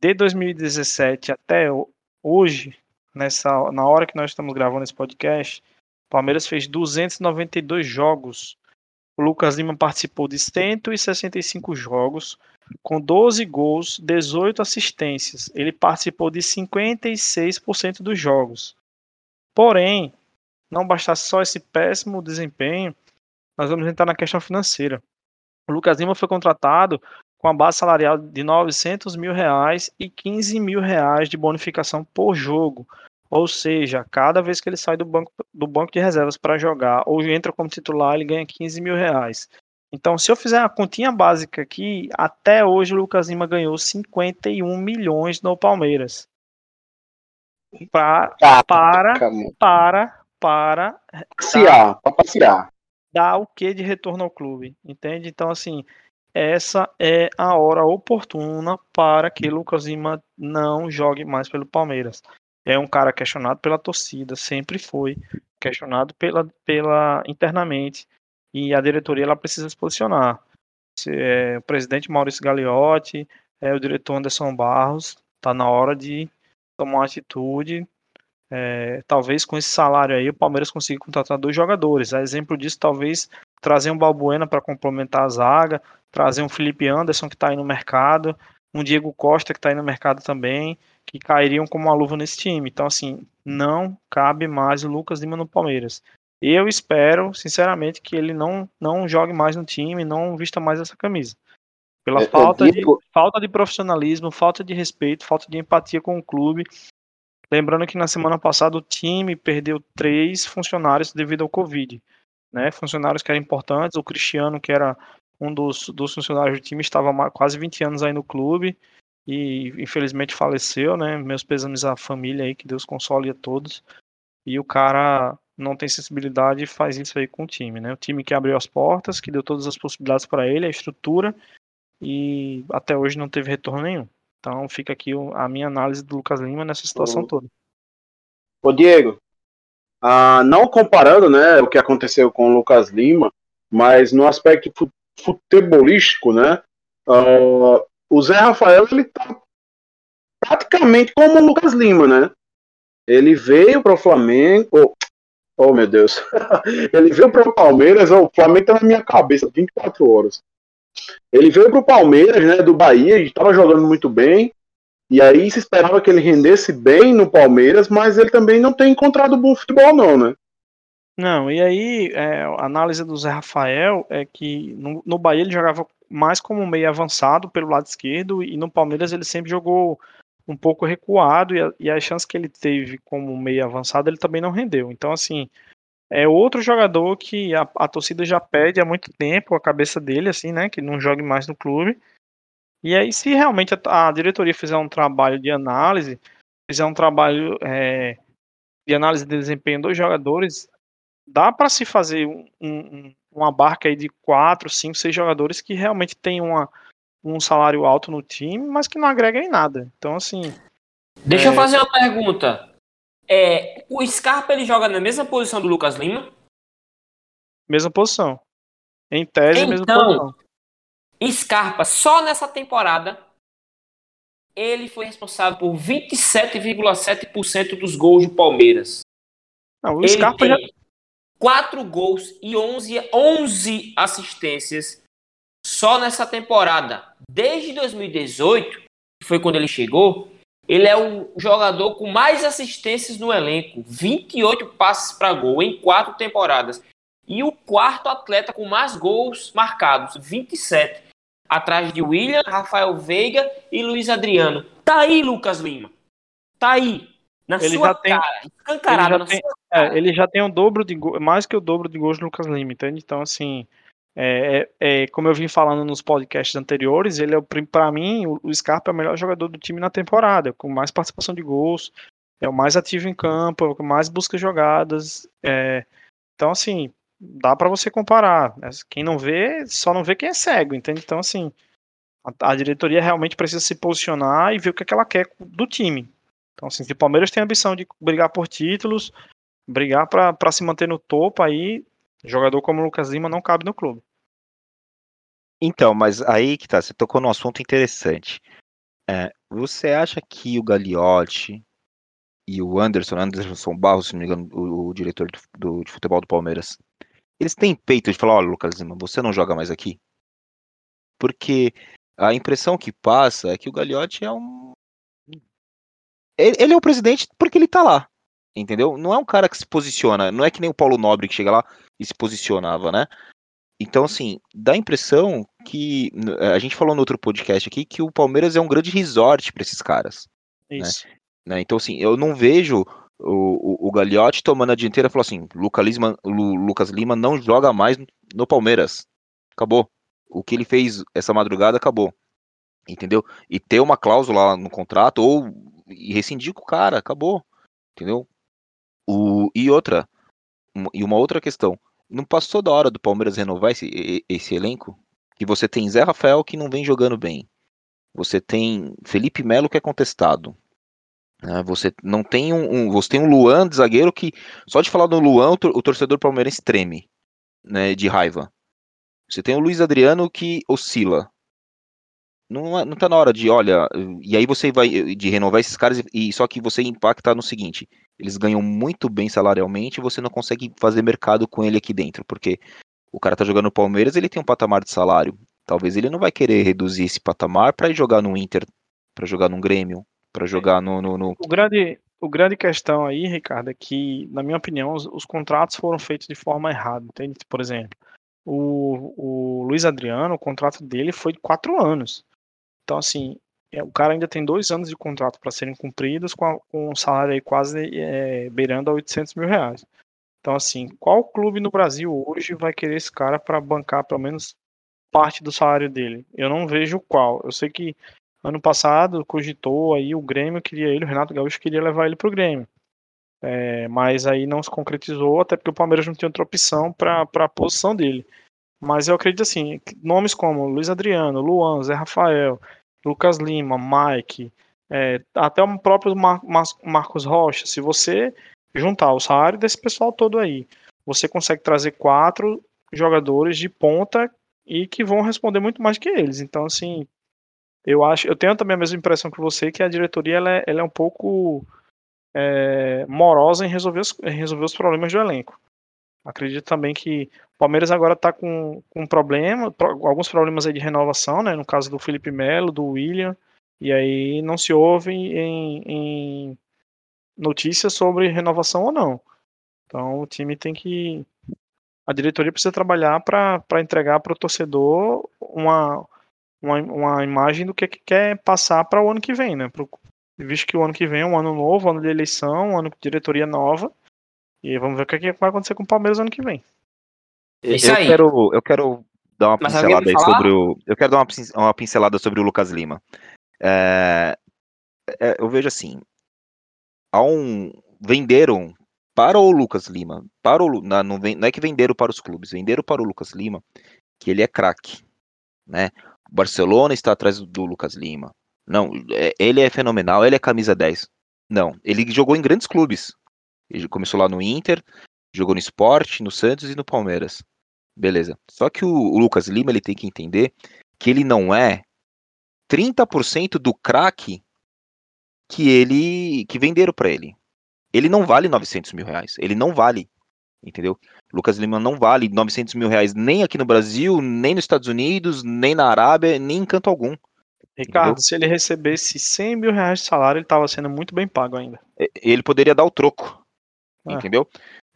De 2017 até ho- hoje, nessa, na hora que nós estamos gravando esse podcast, o Palmeiras fez 292 jogos. O Lucas Lima participou de 165 jogos, com 12 gols, 18 assistências. Ele participou de 56% dos jogos. Porém, não bastasse só esse péssimo desempenho, nós vamos entrar na questão financeira. O Lucas Lima foi contratado com a base salarial de 900 mil reais e 15 mil reais de bonificação por jogo. Ou seja, cada vez que ele sai do banco, do banco de reservas para jogar ou entra como titular, ele ganha 15 mil reais. Então, se eu fizer uma continha básica aqui, até hoje o Lucas Lima ganhou 51 milhões no Palmeiras. Pra, para, Calma. para, para Passear, pra passear. dar o que de retorno ao clube, entende? Então, assim, essa é a hora oportuna para que Lucas Lima não jogue mais pelo Palmeiras. É um cara questionado pela torcida, sempre foi questionado pela, pela internamente e a diretoria ela precisa se posicionar. Se, é, o presidente Maurício Gagliotti, é, o diretor Anderson Barros, tá na hora de tomar uma atitude. É, talvez com esse salário aí o Palmeiras consiga contratar dois jogadores. A exemplo disso, talvez trazer um Balbuena para complementar a zaga, trazer um Felipe Anderson que está aí no mercado, um Diego Costa que está aí no mercado também, que cairiam como uma luva nesse time. Então, assim, não cabe mais o Lucas Lima no Palmeiras. Eu espero, sinceramente, que ele não, não jogue mais no time, não vista mais essa camisa. Pela É, falta, de, falta de profissionalismo, falta de respeito, falta de empatia com o clube. Lembrando que na semana passada o time perdeu três funcionários devido ao Covid. Né? Funcionários que eram importantes, o Cristiano, que era um dos, dos funcionários do time, estava quase 20 anos aí no clube e infelizmente faleceu, né? Meus pêsames à família aí, que Deus console a todos. E o cara não tem sensibilidade e faz isso aí com o time, né? O time que abriu as portas, que deu todas as possibilidades para ele, a estrutura, e até hoje não teve retorno nenhum. Então fica aqui a minha análise do Lucas Lima nessa situação toda. Ô Diego, ah, não comparando né, o que aconteceu com o Lucas Lima, mas no aspecto fu- futebolístico, né? ah, o Zé Rafael ele tá praticamente como o Lucas Lima, né? Ele veio para o Flamengo. Oh, meu Deus. ele veio para o Palmeiras. o Flamengo tá na minha cabeça 24 horas. Ele veio para o Palmeiras, né? Do Bahia, estava jogando muito bem. E aí se esperava que ele rendesse bem no Palmeiras, mas ele também não tem encontrado bom futebol, não, né? Não, e aí é, a análise do Zé Rafael é que no, no Bahia ele jogava mais como meio avançado pelo lado esquerdo e no Palmeiras ele sempre jogou um pouco recuado e, as chances que ele teve como meio avançado ele também não rendeu. Então, assim, é outro jogador que a, a torcida já pede há muito tempo a cabeça dele, assim, né? Que não jogue mais no clube. E aí, se realmente a, a diretoria fizer um trabalho de análise, fizer um trabalho é, de análise de desempenho dos jogadores, dá para se fazer um, um, uma barca aí de quatro, cinco, seis jogadores que realmente tem uma, um salário alto no time, mas que não agrega em nada. Então, assim. Deixa é... eu fazer uma pergunta. É, o Scarpa ele joga na mesma posição do Lucas Lima? Mesma posição. Em tese, então, mesma posição. Scarpa, só nessa temporada, ele foi responsável por 27,7% dos gols do Palmeiras. Não, o ele Scarpa já, 4 gols e 11, 11 assistências só nessa temporada. Desde 2018, que foi quando ele chegou, ele é o jogador com mais assistências no elenco, 28 passes para gol em quatro temporadas. E o quarto atleta com mais gols marcados, 27, atrás de William, Rafael Veiga e Luiz Adriano. Tá aí, Lucas Lima. Tá aí. Na ele sua já tem, cara, escancarado ele já tem, é, ele já tem o dobro de mais que o dobro de gols do Lucas Lima, entende? Então, assim, é, é, é como eu vim falando nos podcasts anteriores, ele é para mim, o, Scarpa é o melhor jogador do time na temporada, com mais participação de gols, é o mais ativo em campo, é o que mais busca jogadas. É, então, assim, dá para você comparar. Né? Quem não vê, só não vê quem é cego, entende? Então, assim, a, a diretoria realmente precisa se posicionar e ver o que, é que ela quer do time. Então, assim, se o Palmeiras tem a ambição de brigar por títulos, brigar para se manter no topo, aí jogador como o Lucas Lima não cabe no clube. Então, mas aí que tá, você tocou num assunto interessante. É, você acha que o Gagliotti e o Anderson, Anderson Barros, se não me engano, o, o diretor do, do, de futebol do Palmeiras, eles têm peito de falar, olha, Lucas Lima, você não joga mais aqui? Porque a impressão que passa é que o Gagliotti é um ele é o presidente porque ele tá lá. Entendeu? Não é um cara que se posiciona. Não é que nem o Paulo Nobre que chega lá e se posicionava, né? Então, assim, dá a impressão que. A gente falou no outro podcast aqui que o Palmeiras é um grande resort para esses caras. Né? Isso. Né? né? Então, assim, eu não vejo o, o, o Gagliotti tomando a dianteira e falou assim: Lucas Lima, Lu, Lucas Lima não joga mais no Palmeiras. Acabou. O que ele fez essa madrugada acabou. Entendeu? E ter uma cláusula lá no contrato, ou e rescindir com o cara, acabou. Entendeu? O, e outra, e uma outra questão. Não passou da hora do Palmeiras renovar esse, esse elenco? Que você tem Zé Rafael que não vem jogando bem. Você tem Felipe Melo que é contestado. Né? Você não tem um, um, Você tem um Luan de zagueiro que. Só de falar do Luan, o, torcedor palmeirense treme. Né, de raiva. Você tem o Luiz Adriano que oscila não, é, não tá na hora de, olha, e aí você vai de renovar esses caras e só que você impacta no seguinte, eles ganham muito bem salarialmente e você não consegue fazer mercado com ele aqui dentro, porque o cara tá jogando no Palmeiras, ele tem um patamar de salário. Talvez ele não vai querer reduzir esse patamar para jogar no Inter, para jogar no Grêmio, para jogar no, no, no, O grande o grande questão aí, Ricardo, é que, na minha opinião, os, os contratos foram feitos de forma errada, entende? Por exemplo, o, o Luiz Adriano, o contrato dele foi de quatro anos. Então, assim, é, o cara ainda tem dois anos de contrato para serem cumpridos com, a, com um salário aí quase é, beirando a 800 mil reais. Então, assim, qual clube no Brasil hoje vai querer esse cara para bancar pelo menos parte do salário dele? Eu não vejo qual. Eu sei que ano passado cogitou aí o Grêmio queria ele, o Renato Gaúcho queria levar ele para o Grêmio. É, mas aí não se concretizou, até porque o Palmeiras não tinha outra opção para a posição dele. Mas eu acredito assim, nomes como Luiz Adriano, Luan, Zé Rafael, Lucas Lima, Mike, é, até o próprio Mar Mar Marcos Rocha, se você juntar o salário desse pessoal todo aí, você consegue trazer quatro jogadores de ponta e que vão responder muito mais que eles. Então, assim, eu acho, eu tenho também a mesma impressão que você que a diretoria ela é, ela é um pouco é, morosa em resolver os, em resolver os problemas do elenco. Acredito também que o Palmeiras agora está com, com um problema, alguns problemas aí de renovação, né? No caso do Felipe Melo, do William, e aí não se ouve em, em notícias sobre renovação ou não. Então o time tem que. A diretoria precisa trabalhar para entregar para o torcedor uma, uma, uma imagem do que, que quer passar para o ano que vem, né? Pro, visto que o ano que vem é um ano novo, ano de eleição, um ano de diretoria nova. E vamos ver o que, que vai acontecer com o Palmeiras ano que vem. Isso eu aí. quero, eu quero dar uma Mas pincelada aí sobre o. Eu quero dar uma, uma pincelada sobre o Lucas Lima. É, é, eu vejo assim. Há um. Venderam para o Lucas Lima. Para o, na- não, não é que venderam para os clubes, venderam para o Lucas Lima que ele é craque. Né? O Barcelona está atrás do, do Lucas Lima. Não, é- ele é fenomenal, ele é camisa 10. Não, ele jogou em grandes clubes. Ele começou lá no Inter, jogou no Sport, no Santos e no Palmeiras. Beleza. Só que o, o Lucas Lima ele tem que entender que ele não é 30% do craque que ele que venderam para ele. Ele não vale 900 mil reais. Ele não vale. Entendeu? Lucas Lima não vale 900 mil reais nem aqui no Brasil, nem nos Estados Unidos, nem na Arábia, nem em canto algum. Ricardo, Entendeu? se ele recebesse 100 mil reais de salário, ele estava sendo muito bem pago ainda. Ele poderia dar o troco. É. Entendeu?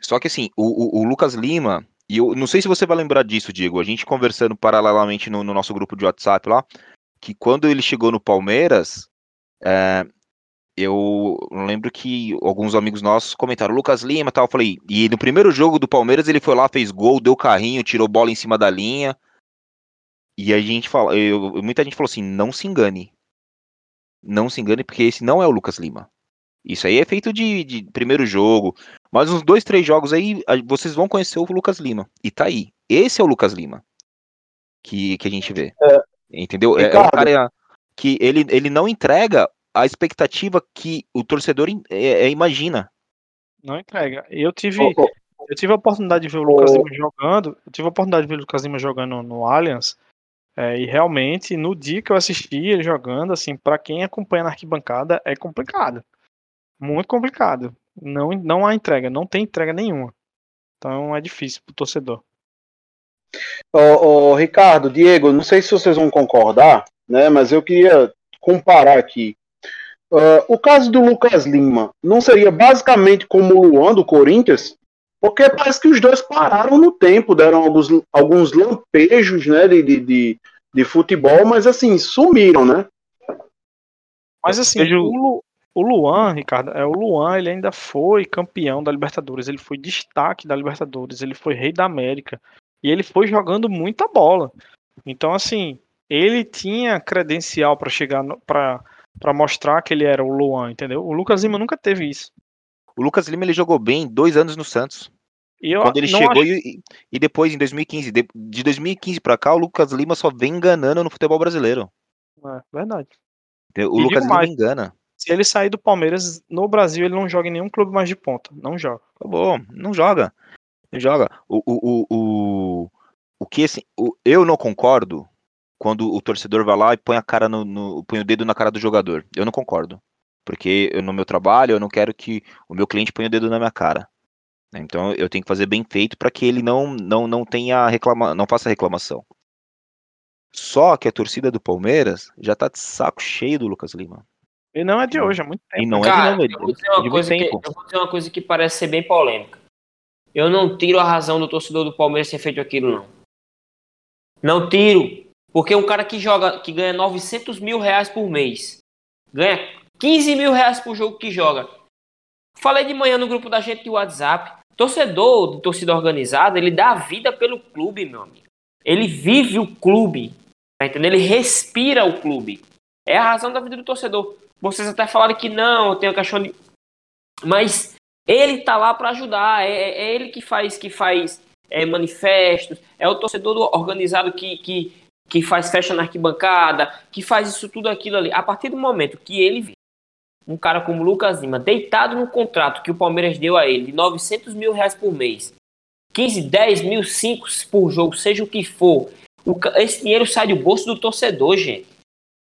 Só que assim, o, o- o Lucas Lima, e eu não sei se você vai lembrar disso, Diego, a gente conversando paralelamente no, no nosso grupo de WhatsApp lá, que quando ele chegou no Palmeiras, é, eu lembro que alguns amigos nossos comentaram, Lucas Lima tal, eu falei, e no primeiro jogo do Palmeiras ele foi lá, fez gol, deu carrinho, tirou bola em cima da linha, e a gente fala, eu- muita gente falou assim, não se engane, não se engane, porque esse não é o Lucas Lima. Isso aí é feito de, de primeiro jogo. Mas uns dois, três jogos aí, vocês vão conhecer o Lucas Lima. E tá aí. Esse é o Lucas Lima que, que a gente vê. Entendeu? É, é um cara que ele, ele não entrega a expectativa que o torcedor im- é- é, imagina. Não entrega. Eu tive, Ô, ô, eu tive a oportunidade de ver o Lucas Ô. Lima jogando. Eu tive a oportunidade de ver o Lucas Lima jogando no Allianz. é, e realmente, no dia que eu assisti ele jogando, assim, para quem acompanha na arquibancada, é complicado. Muito complicado. Não, não há entrega, não tem entrega nenhuma. Então é difícil pro torcedor. Ô, ô, Ricardo, Diego, não sei se vocês vão concordar, né? Mas eu queria comparar aqui. Ah, o caso do Lucas Lima não seria basicamente como o Luan do Corinthians? Porque parece que os dois pararam no tempo, deram alguns, alguns lampejos né, de, de, de, de futebol, mas assim, sumiram, né? Mas assim, vejo- o, Lu- o Luan, Ricardo, é o Luan, ele ainda foi campeão da Libertadores, ele foi destaque da Libertadores, ele foi rei da América e ele foi jogando muita bola. Então assim, ele tinha credencial para chegar para para mostrar que ele era o Luan, entendeu? O Lucas Lima nunca teve isso. O Lucas Lima ele jogou bem dois anos no Santos. E Quando ele chegou acho- e, e depois em 2015. De, de 2015 pra cá, o Lucas Lima só vem enganando no futebol brasileiro. é, verdade. O E Lucas Lima mais. engana. Se ele sair do Palmeiras no Brasil, ele não joga em nenhum clube mais de ponta, não joga. Acabou, não joga. Não joga. O, o, o, o, o que assim, o, eu não concordo quando o torcedor vai lá e põe a cara no, no- põe o dedo na cara do jogador. Eu não concordo. Porque eu, no meu trabalho eu não quero que o meu cliente ponha o dedo na minha cara. Então eu tenho que fazer bem feito para que ele não, não, não tenha reclama, não faça reclamação. Só que a torcida do Palmeiras já tá de saco cheio do Lucas Lima. E não é de hoje, é muito tempo. E não Cara, é de eu novo, vou dizer uma coisa que, eu vou dizer uma coisa que parece ser bem polêmica. Eu não tiro a razão do torcedor do Palmeiras ter feito aquilo, não. Não tiro. Porque um cara que joga, que ganha 900 mil reais por mês, ganha 15 mil reais por jogo que joga. Falei de manhã no grupo da gente de WhatsApp. Torcedor de torcida organizada, ele dá a vida pelo clube, meu amigo. Ele vive o clube. Tá entendendo? Ele respira o clube. É a razão da vida do torcedor. Vocês até falaram que não, tem a questão de. Mas ele tá lá para ajudar. É, é ele que faz que faz é, manifestos. É o torcedor do- organizado que, que, que faz festa na arquibancada, que faz isso tudo aquilo ali. A partir do momento que ele vê um cara como o Lucas Lima deitado no contrato que o Palmeiras deu a ele de 900 mil reais por mês, 15, 10 mil, 5 por jogo, seja o que for, o esse dinheiro sai do bolso do torcedor, gente.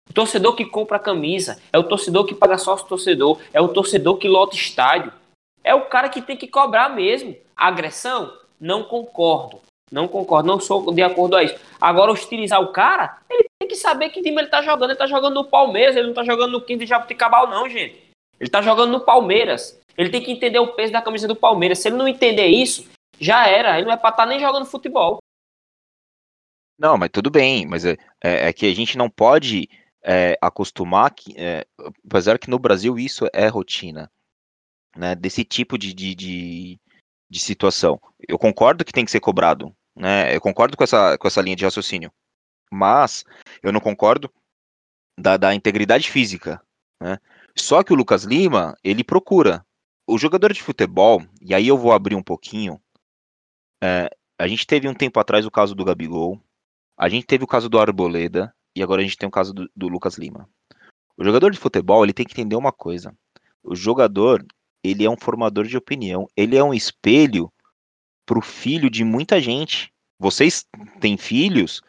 O torcedor que compra a camisa, é o torcedor que paga sócio torcedor, é o torcedor que lota estádio. É o cara que tem que cobrar mesmo. Agressão? Não concordo. Não concordo, não sou de acordo a isso. Agora, hostilizar o cara, ele tem que saber que time ele tá jogando. Ele tá jogando no Palmeiras, ele não tá jogando no 15 de Jabuticabal, não, gente. Ele tá jogando no Palmeiras. Ele tem que entender o peso da camisa do Palmeiras. Se ele não entender isso, já era. Ele não é pra estar nem jogando futebol. Não, mas tudo bem, mas é, é, é que a gente não pode é, acostumar, que, é, apesar que no Brasil isso é rotina, né? Desse tipo de, de, de, de situação. Eu concordo que tem que ser cobrado, né? Eu concordo com essa, com essa linha de raciocínio. Mas eu não concordo da, da integridade física, né? Só que o Lucas Lima, ele procura. O jogador de futebol, e aí eu vou abrir um pouquinho. É, a gente teve um tempo atrás o caso do Gabigol, a gente teve o caso do Arboleda, e agora a gente tem o caso do, do Lucas Lima. O jogador de futebol, ele tem que entender uma coisa. O jogador, ele é um formador de opinião, ele é um espelho pro filho de muita gente. Vocês têm filhos,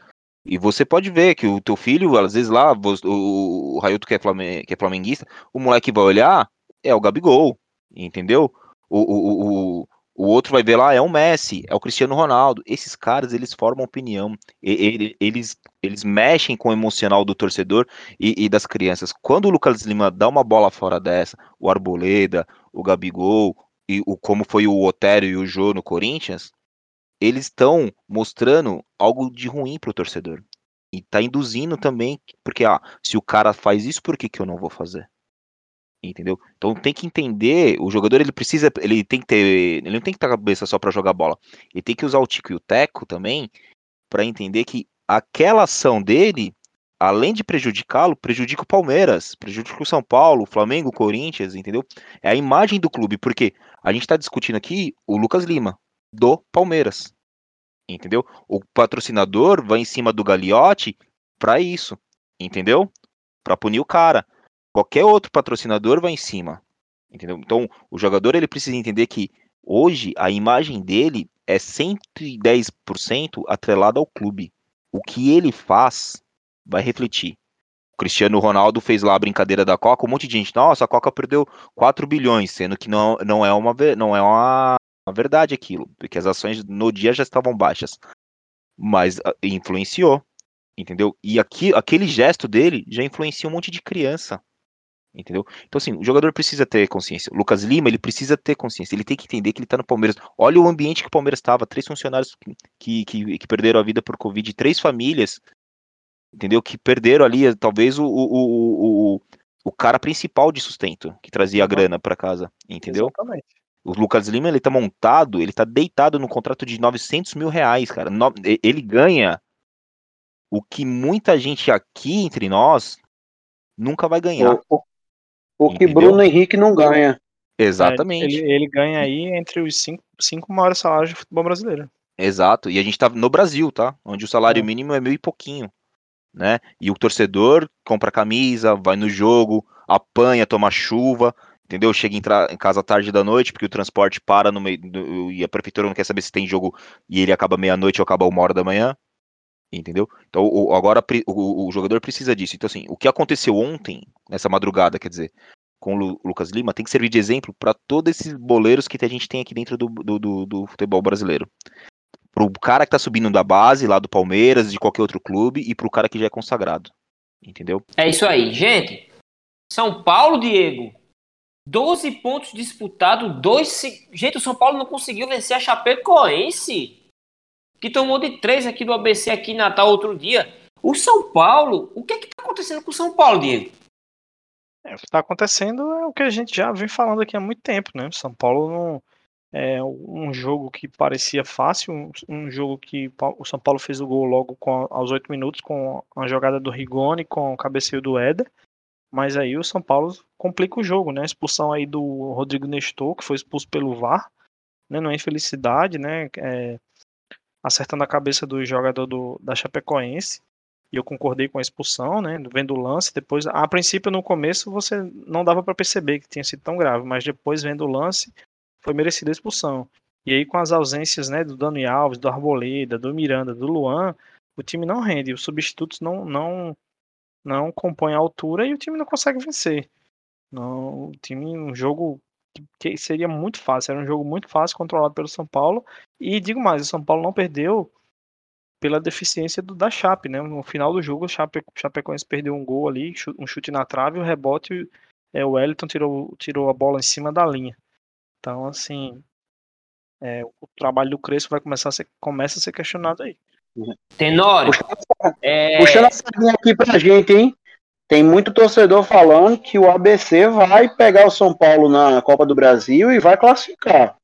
e você pode ver que o teu filho, às vezes lá, o, o que é, que é flamenguista, o moleque vai olhar, é o Gabigol, entendeu? O, o, o, o outro vai ver lá, é o Messi, é o Cristiano Ronaldo. Esses caras, eles formam opinião, e, eles, eles mexem com o emocional do torcedor e, e, das crianças. Quando o Lucas Lima dá uma bola fora dessa, o Arboleda, o Gabigol, e o, como foi o Otério e o Jô no Corinthians, eles estão mostrando algo de ruim para o torcedor. E tá induzindo também, porque ah, se o cara faz isso, por que, que eu não vou fazer? Entendeu? Então tem que entender, o jogador ele precisa, ele tem que ter, ele não tem que com a cabeça só para jogar bola. Ele tem que usar o tico e o teco também para entender que aquela ação dele, além de prejudicá-lo, prejudica o Palmeiras, prejudica o São Paulo, o Flamengo, o Corinthians, entendeu? É a imagem do clube, porque a gente está discutindo aqui o Lucas Lima, do Palmeiras. Entendeu? O patrocinador vai em cima do Gagliotti para isso, entendeu? Para punir o cara. Qualquer outro patrocinador vai em cima, entendeu? Então, o jogador ele precisa entender que hoje a imagem dele é 110% atrelada ao clube. O que ele faz vai refletir. O Cristiano Ronaldo fez lá a brincadeira da Coca, um monte de gente, nossa, a Coca perdeu 4 bilhões, sendo que não, não é uma não é uma uma verdade aquilo, porque as ações no dia já estavam baixas, mas ah, influenciou, entendeu? E aqui, aquele gesto dele já influencia um monte de criança, entendeu? Então assim, o jogador precisa ter consciência. O Lucas Lima, ele precisa ter consciência, ele tem que entender que ele tá no Palmeiras. Olha o ambiente que o Palmeiras estava, três funcionários que, que, que perderam a vida por Covid, três famílias, entendeu? Que perderam ali, talvez, o, o, o, o, o cara principal de sustento, que trazia a grana para casa, entendeu? Exatamente. O Lucas Lima, ele tá montado, ele tá deitado no contrato de 900 mil reais, cara. Ele ganha o que muita gente aqui entre nós nunca vai ganhar. O, o, que Bruno Henrique não ganha. Exatamente. É, ele, ele, ganha aí entre os cinco, cinco maiores salários de futebol brasileiro. Exato. E a gente tá no Brasil, tá? Onde o salário é. mínimo é mil e pouquinho. Né? E o torcedor compra camisa, vai no jogo, apanha, toma chuva entendeu? Chega em, em casa tarde da noite, porque o transporte para no meio, do, e a prefeitura não quer saber se tem jogo e ele acaba meia-noite ou acaba uma hora da manhã, entendeu? Então o, agora o, o, jogador precisa disso. Então assim, o que aconteceu ontem, nessa madrugada, quer dizer, com o Lucas Lima, tem que servir de exemplo para todos esses boleiros que a gente tem aqui dentro do, do, do, do futebol brasileiro. Pro cara que tá subindo da base, lá do Palmeiras, de qualquer outro clube, e pro cara que já é consagrado. Entendeu? É isso aí, gente. São Paulo, Diego, 12 pontos disputados, dois. Gente, o São Paulo não conseguiu vencer a Chapecoense, que tomou de 3 aqui do ABC aqui em Natal outro dia. O São Paulo, o que é que tá acontecendo com o São Paulo, Diego? É, o que está acontecendo é o que a gente já vem falando aqui há muito tempo, né? São Paulo não é um jogo que parecia fácil, um, um, jogo que o São Paulo fez o gol logo com, aos 8 minutos com a jogada do Rigoni, com o cabeceio do Éder. Mas aí o São Paulo complica o jogo, né? A expulsão aí do Rodrigo Nestor, que foi expulso pelo VAR, né? Não é infelicidade, né? É, acertando a cabeça do jogador do, da Chapecoense. E eu concordei com a expulsão, né? Vendo o lance, depois, a princípio no começo você não dava para perceber que tinha sido tão grave, mas depois vendo o lance, foi merecida a expulsão. E aí com as ausências, né, do Dani Alves, do Arboleda, do Miranda, do Luan, o time não rende, os substitutos não não não compõe a altura e o time não consegue vencer. Não, o time, um jogo que seria muito fácil, era um jogo muito fácil controlado pelo São Paulo. E digo mais, o São Paulo não perdeu pela deficiência do, da Chape, né? No final do jogo, o Chape, Chapecoense perdeu um gol ali, um chute na trave, o rebote, é, o Wellington tirou, tirou a bola em cima da linha. Então, assim, é, o trabalho do Crespo vai começar a ser, começa a ser questionado aí. Tenório. Puxando, é... puxando a sardinha aqui pra gente, hein? Tem muito torcedor falando que o ABC vai pegar o São Paulo na Copa do Brasil e vai classificar.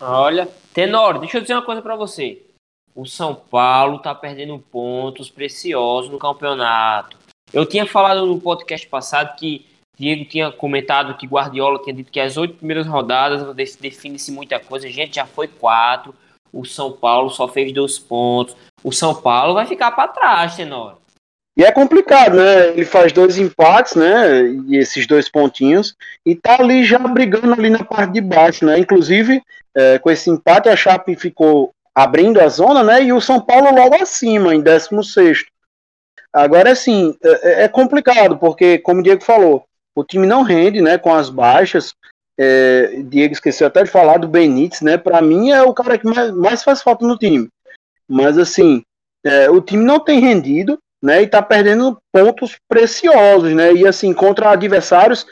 Olha, Tenor, deixa eu dizer uma coisa para você. O São Paulo tá perdendo pontos preciosos no campeonato. Eu tinha falado no podcast passado que Diego tinha comentado que Guardiola tinha dito que as oito primeiras rodadas define-se muita coisa. Gente, já foi quatro. O São Paulo só fez dois pontos. O São Paulo vai ficar para trás, Tenor. E é complicado, né? Ele faz dois empates, né? E esses dois pontinhos. E tá ali já brigando ali na parte de baixo, né? Inclusive, é, com esse empate, a Chape ficou abrindo a zona, né? E o São Paulo logo acima, em 16. Agora, assim, é, é complicado, porque, como o Diego falou, o time não rende, né? Com as baixas. É, Diego esqueceu até de falar do Benítez, né? Para mim é o cara que mais, mais, faz falta no time. Mas, assim, é, o time não tem rendido né? E tá perdendo pontos preciosos, né? E assim, contra adversários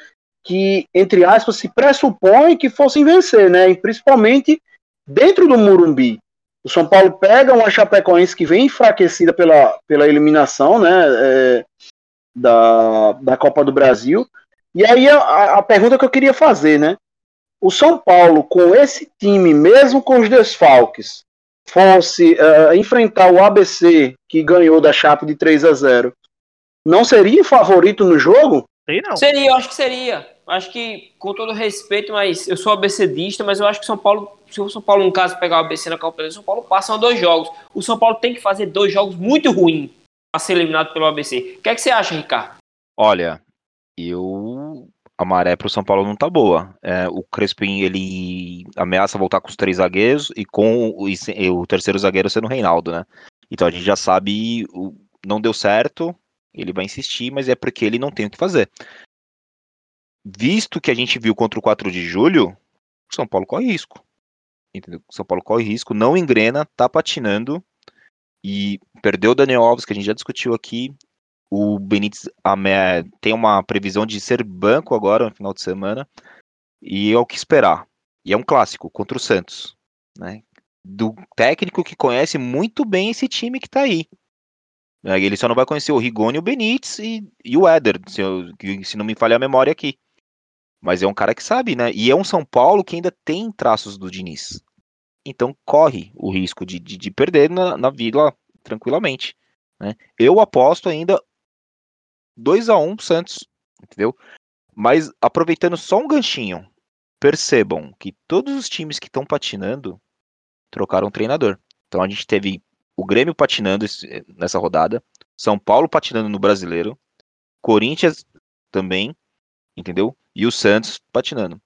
que, entre aspas, se pressupõe que fossem vencer, né? E principalmente dentro do Murumbi. O São Paulo pega uma Chapecoense que vem enfraquecida pela, pela eliminação, né? É, da, da Copa do Brasil. E aí a, a pergunta que eu queria fazer, né? O São Paulo, com esse time, mesmo com os desfalques, fosse uh, enfrentar o ABC, que ganhou da Chape de 3 a 0 não seria favorito no jogo? Sei não. Seria, eu acho que seria. Acho que, com todo respeito, mas eu sou ABCdista, mas eu acho que São Paulo, se o São Paulo, no caso, pegar o ABC na Copa do São Paulo passa dois jogos. O São Paulo tem que fazer dois jogos muito ruins para ser eliminado pelo ABC. O que é que você acha, Ricardo? Olha, eu a maré para o São Paulo não tá boa. É, o Crespim ele ameaça voltar com os três zagueiros e com o, e o terceiro zagueiro sendo o Reinaldo, né? Então a gente já sabe, o, não deu certo, ele vai insistir, mas é porque ele não tem o que fazer. Visto que a gente viu contra o 4 de julho, o São Paulo corre risco. Entendeu? O São Paulo corre risco, não engrena, tá patinando e perdeu o Daniel Alves, que a gente já discutiu aqui, o Benítez tem uma previsão de ser banco agora no final de semana. E é o que esperar. E é um clássico contra o Santos. Né? Do técnico que conhece muito bem esse time que está aí. É, ele só não vai conhecer o Rigoni, o Benítez e, e o Éder, se, eu, se não me falha a memória aqui. Mas é um cara que sabe, né? E é um São Paulo que ainda tem traços do Diniz. Então corre o risco de, de, de perder na, na Vila tranquilamente. Né? Eu aposto ainda 2 a 1 Santos, entendeu? Mas aproveitando só um ganchinho, percebam que todos os times que estão patinando trocaram treinador. Então a gente teve o Grêmio patinando nessa rodada, São Paulo patinando no Brasileiro, Corinthians também, entendeu? E o Santos patinando.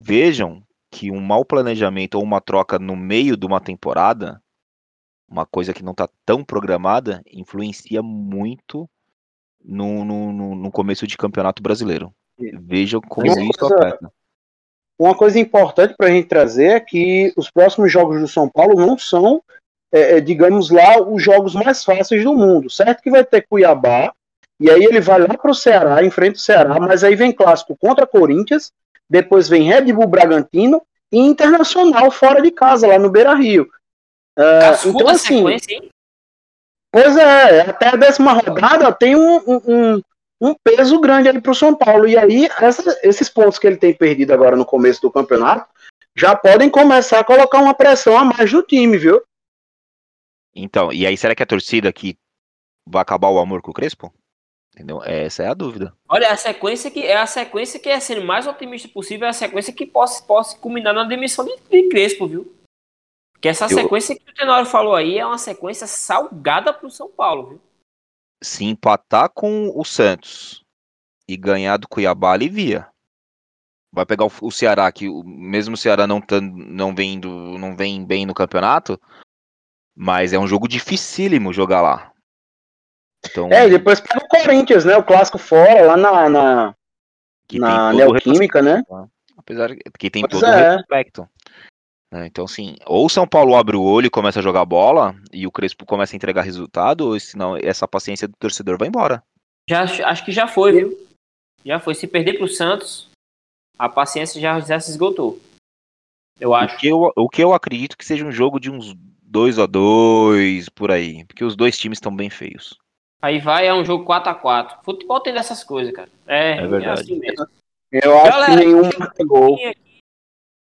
Vejam que um mau planejamento ou uma troca no meio de uma temporada, uma coisa que não está tão programada, influencia muito no, no, no começo de campeonato brasileiro. Vejam como uma isso coisa, afeta. Uma coisa importante para a gente trazer é que os próximos jogos do São Paulo não são, é, é, digamos lá, os jogos mais fáceis do mundo. Certo que vai ter Cuiabá, e aí ele vai lá para o Ceará, enfrenta o Ceará, mas aí vem clássico contra Corinthians, depois vem Red Bull Bragantino e Internacional fora de casa, lá no Beira Rio. Uh, então, assim, Pois é, até a décima rodada tem um, um, um peso grande ali para o São Paulo. E aí, essa, esses pontos que ele tem perdido agora no começo do campeonato já podem começar a colocar uma pressão a mais no time, viu? Então, e aí será que a torcida aqui vai acabar o amor com o Crespo? Entendeu? Essa é a dúvida. Olha, a sequência que é a sequência que é sendo mais otimista possível, é a sequência que possa, possa culminar na demissão de, de Crespo, viu? Que essa sequência que o Tenório falou aí é uma sequência salgada para o São Paulo, viu? Se empatar com o Santos e ganhar do Cuiabá, alivia. Vai pegar o, Ceará, que mesmo o Ceará não, tá, não, vem do, não vem bem no campeonato, mas é um jogo dificílimo jogar lá. Então... É, depois pega o Corinthians, né? O clássico fora, lá na, na, na Neoquímica, né? Apesar que tem pois todo é. o respecto. Né? Então, assim, ou o São Paulo abre o olho e começa a jogar bola e o Crespo começa a entregar resultado, ou senão essa paciência do torcedor vai embora. Já, acho que já foi, viu? Já foi. Se perder pro Santos, a paciência já, já se esgotou. Eu acho. O que eu, o que eu acredito que seja um jogo de uns 2 a 2 por aí. Porque os dois times estão bem feios. Aí vai, é um jogo 4 a 4 Futebol tem dessas coisas, cara. É, é verdade. É assim mesmo. Eu acho Galera, que nenhum gol.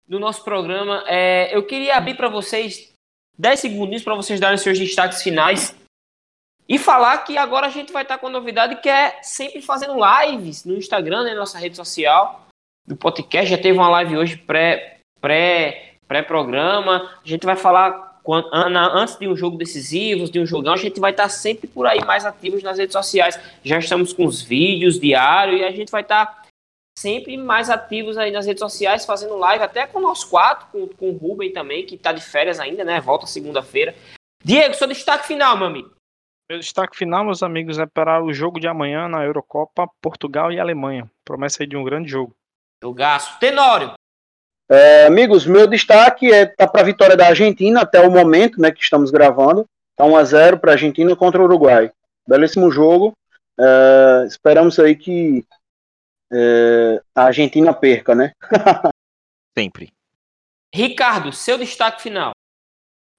Do nosso programa. É, eu queria abrir para vocês 10 segundinhos para vocês darem seus destaques finais e falar que agora a gente vai estar com a novidade que é sempre fazendo lives no Instagram, né, nossa rede social do podcast. Já teve uma live hoje pré pré pré programa. A gente vai falar antes de um jogo decisivo, de um jogão, a gente vai estar sempre por aí mais ativos nas redes sociais. Já estamos com os vídeos diários e a gente vai estar sempre mais ativos aí nas redes sociais, fazendo live, até com nós quatro, com, com o Ruben também, que está de férias ainda, né? Volta segunda-feira. Diego, seu destaque final, meu amigo. Meu destaque final, meus amigos, é para o jogo de amanhã na Eurocopa, Portugal e Alemanha. Promessa aí de um grande jogo. Jogaço. Tenório. É, amigos, meu destaque é tá para a vitória da Argentina até o momento, né, que estamos gravando. Tá 1 a 0 para a Argentina contra o Uruguai. Belíssimo jogo. É, esperamos aí que é, a Argentina perca, né? Sempre. Ricardo, seu destaque final.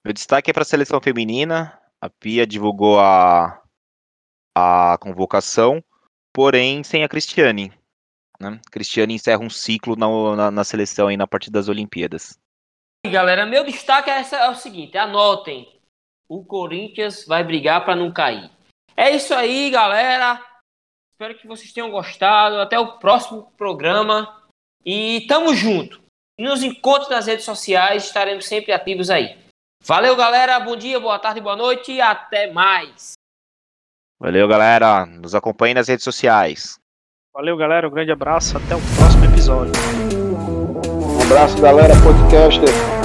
Meu destaque é para a seleção feminina. A Pia divulgou a, a convocação, porém sem a Cristiane. Né? Cristiane encerra um ciclo na, na, na seleção aí na partir das Olimpíadas. E galera, meu destaque é, essa, é o seguinte: anotem. O Corinthians vai brigar para não cair. É isso aí, galera. Espero que vocês tenham gostado. Até o próximo programa. E tamo junto. Nos encontros nas redes sociais, estaremos sempre ativos aí. Valeu, galera. Bom dia, boa tarde, boa noite e até mais. Valeu, galera. Nos acompanhe nas redes sociais. Valeu, galera. Um grande abraço. Até o próximo episódio. Um abraço, galera. Podcaster.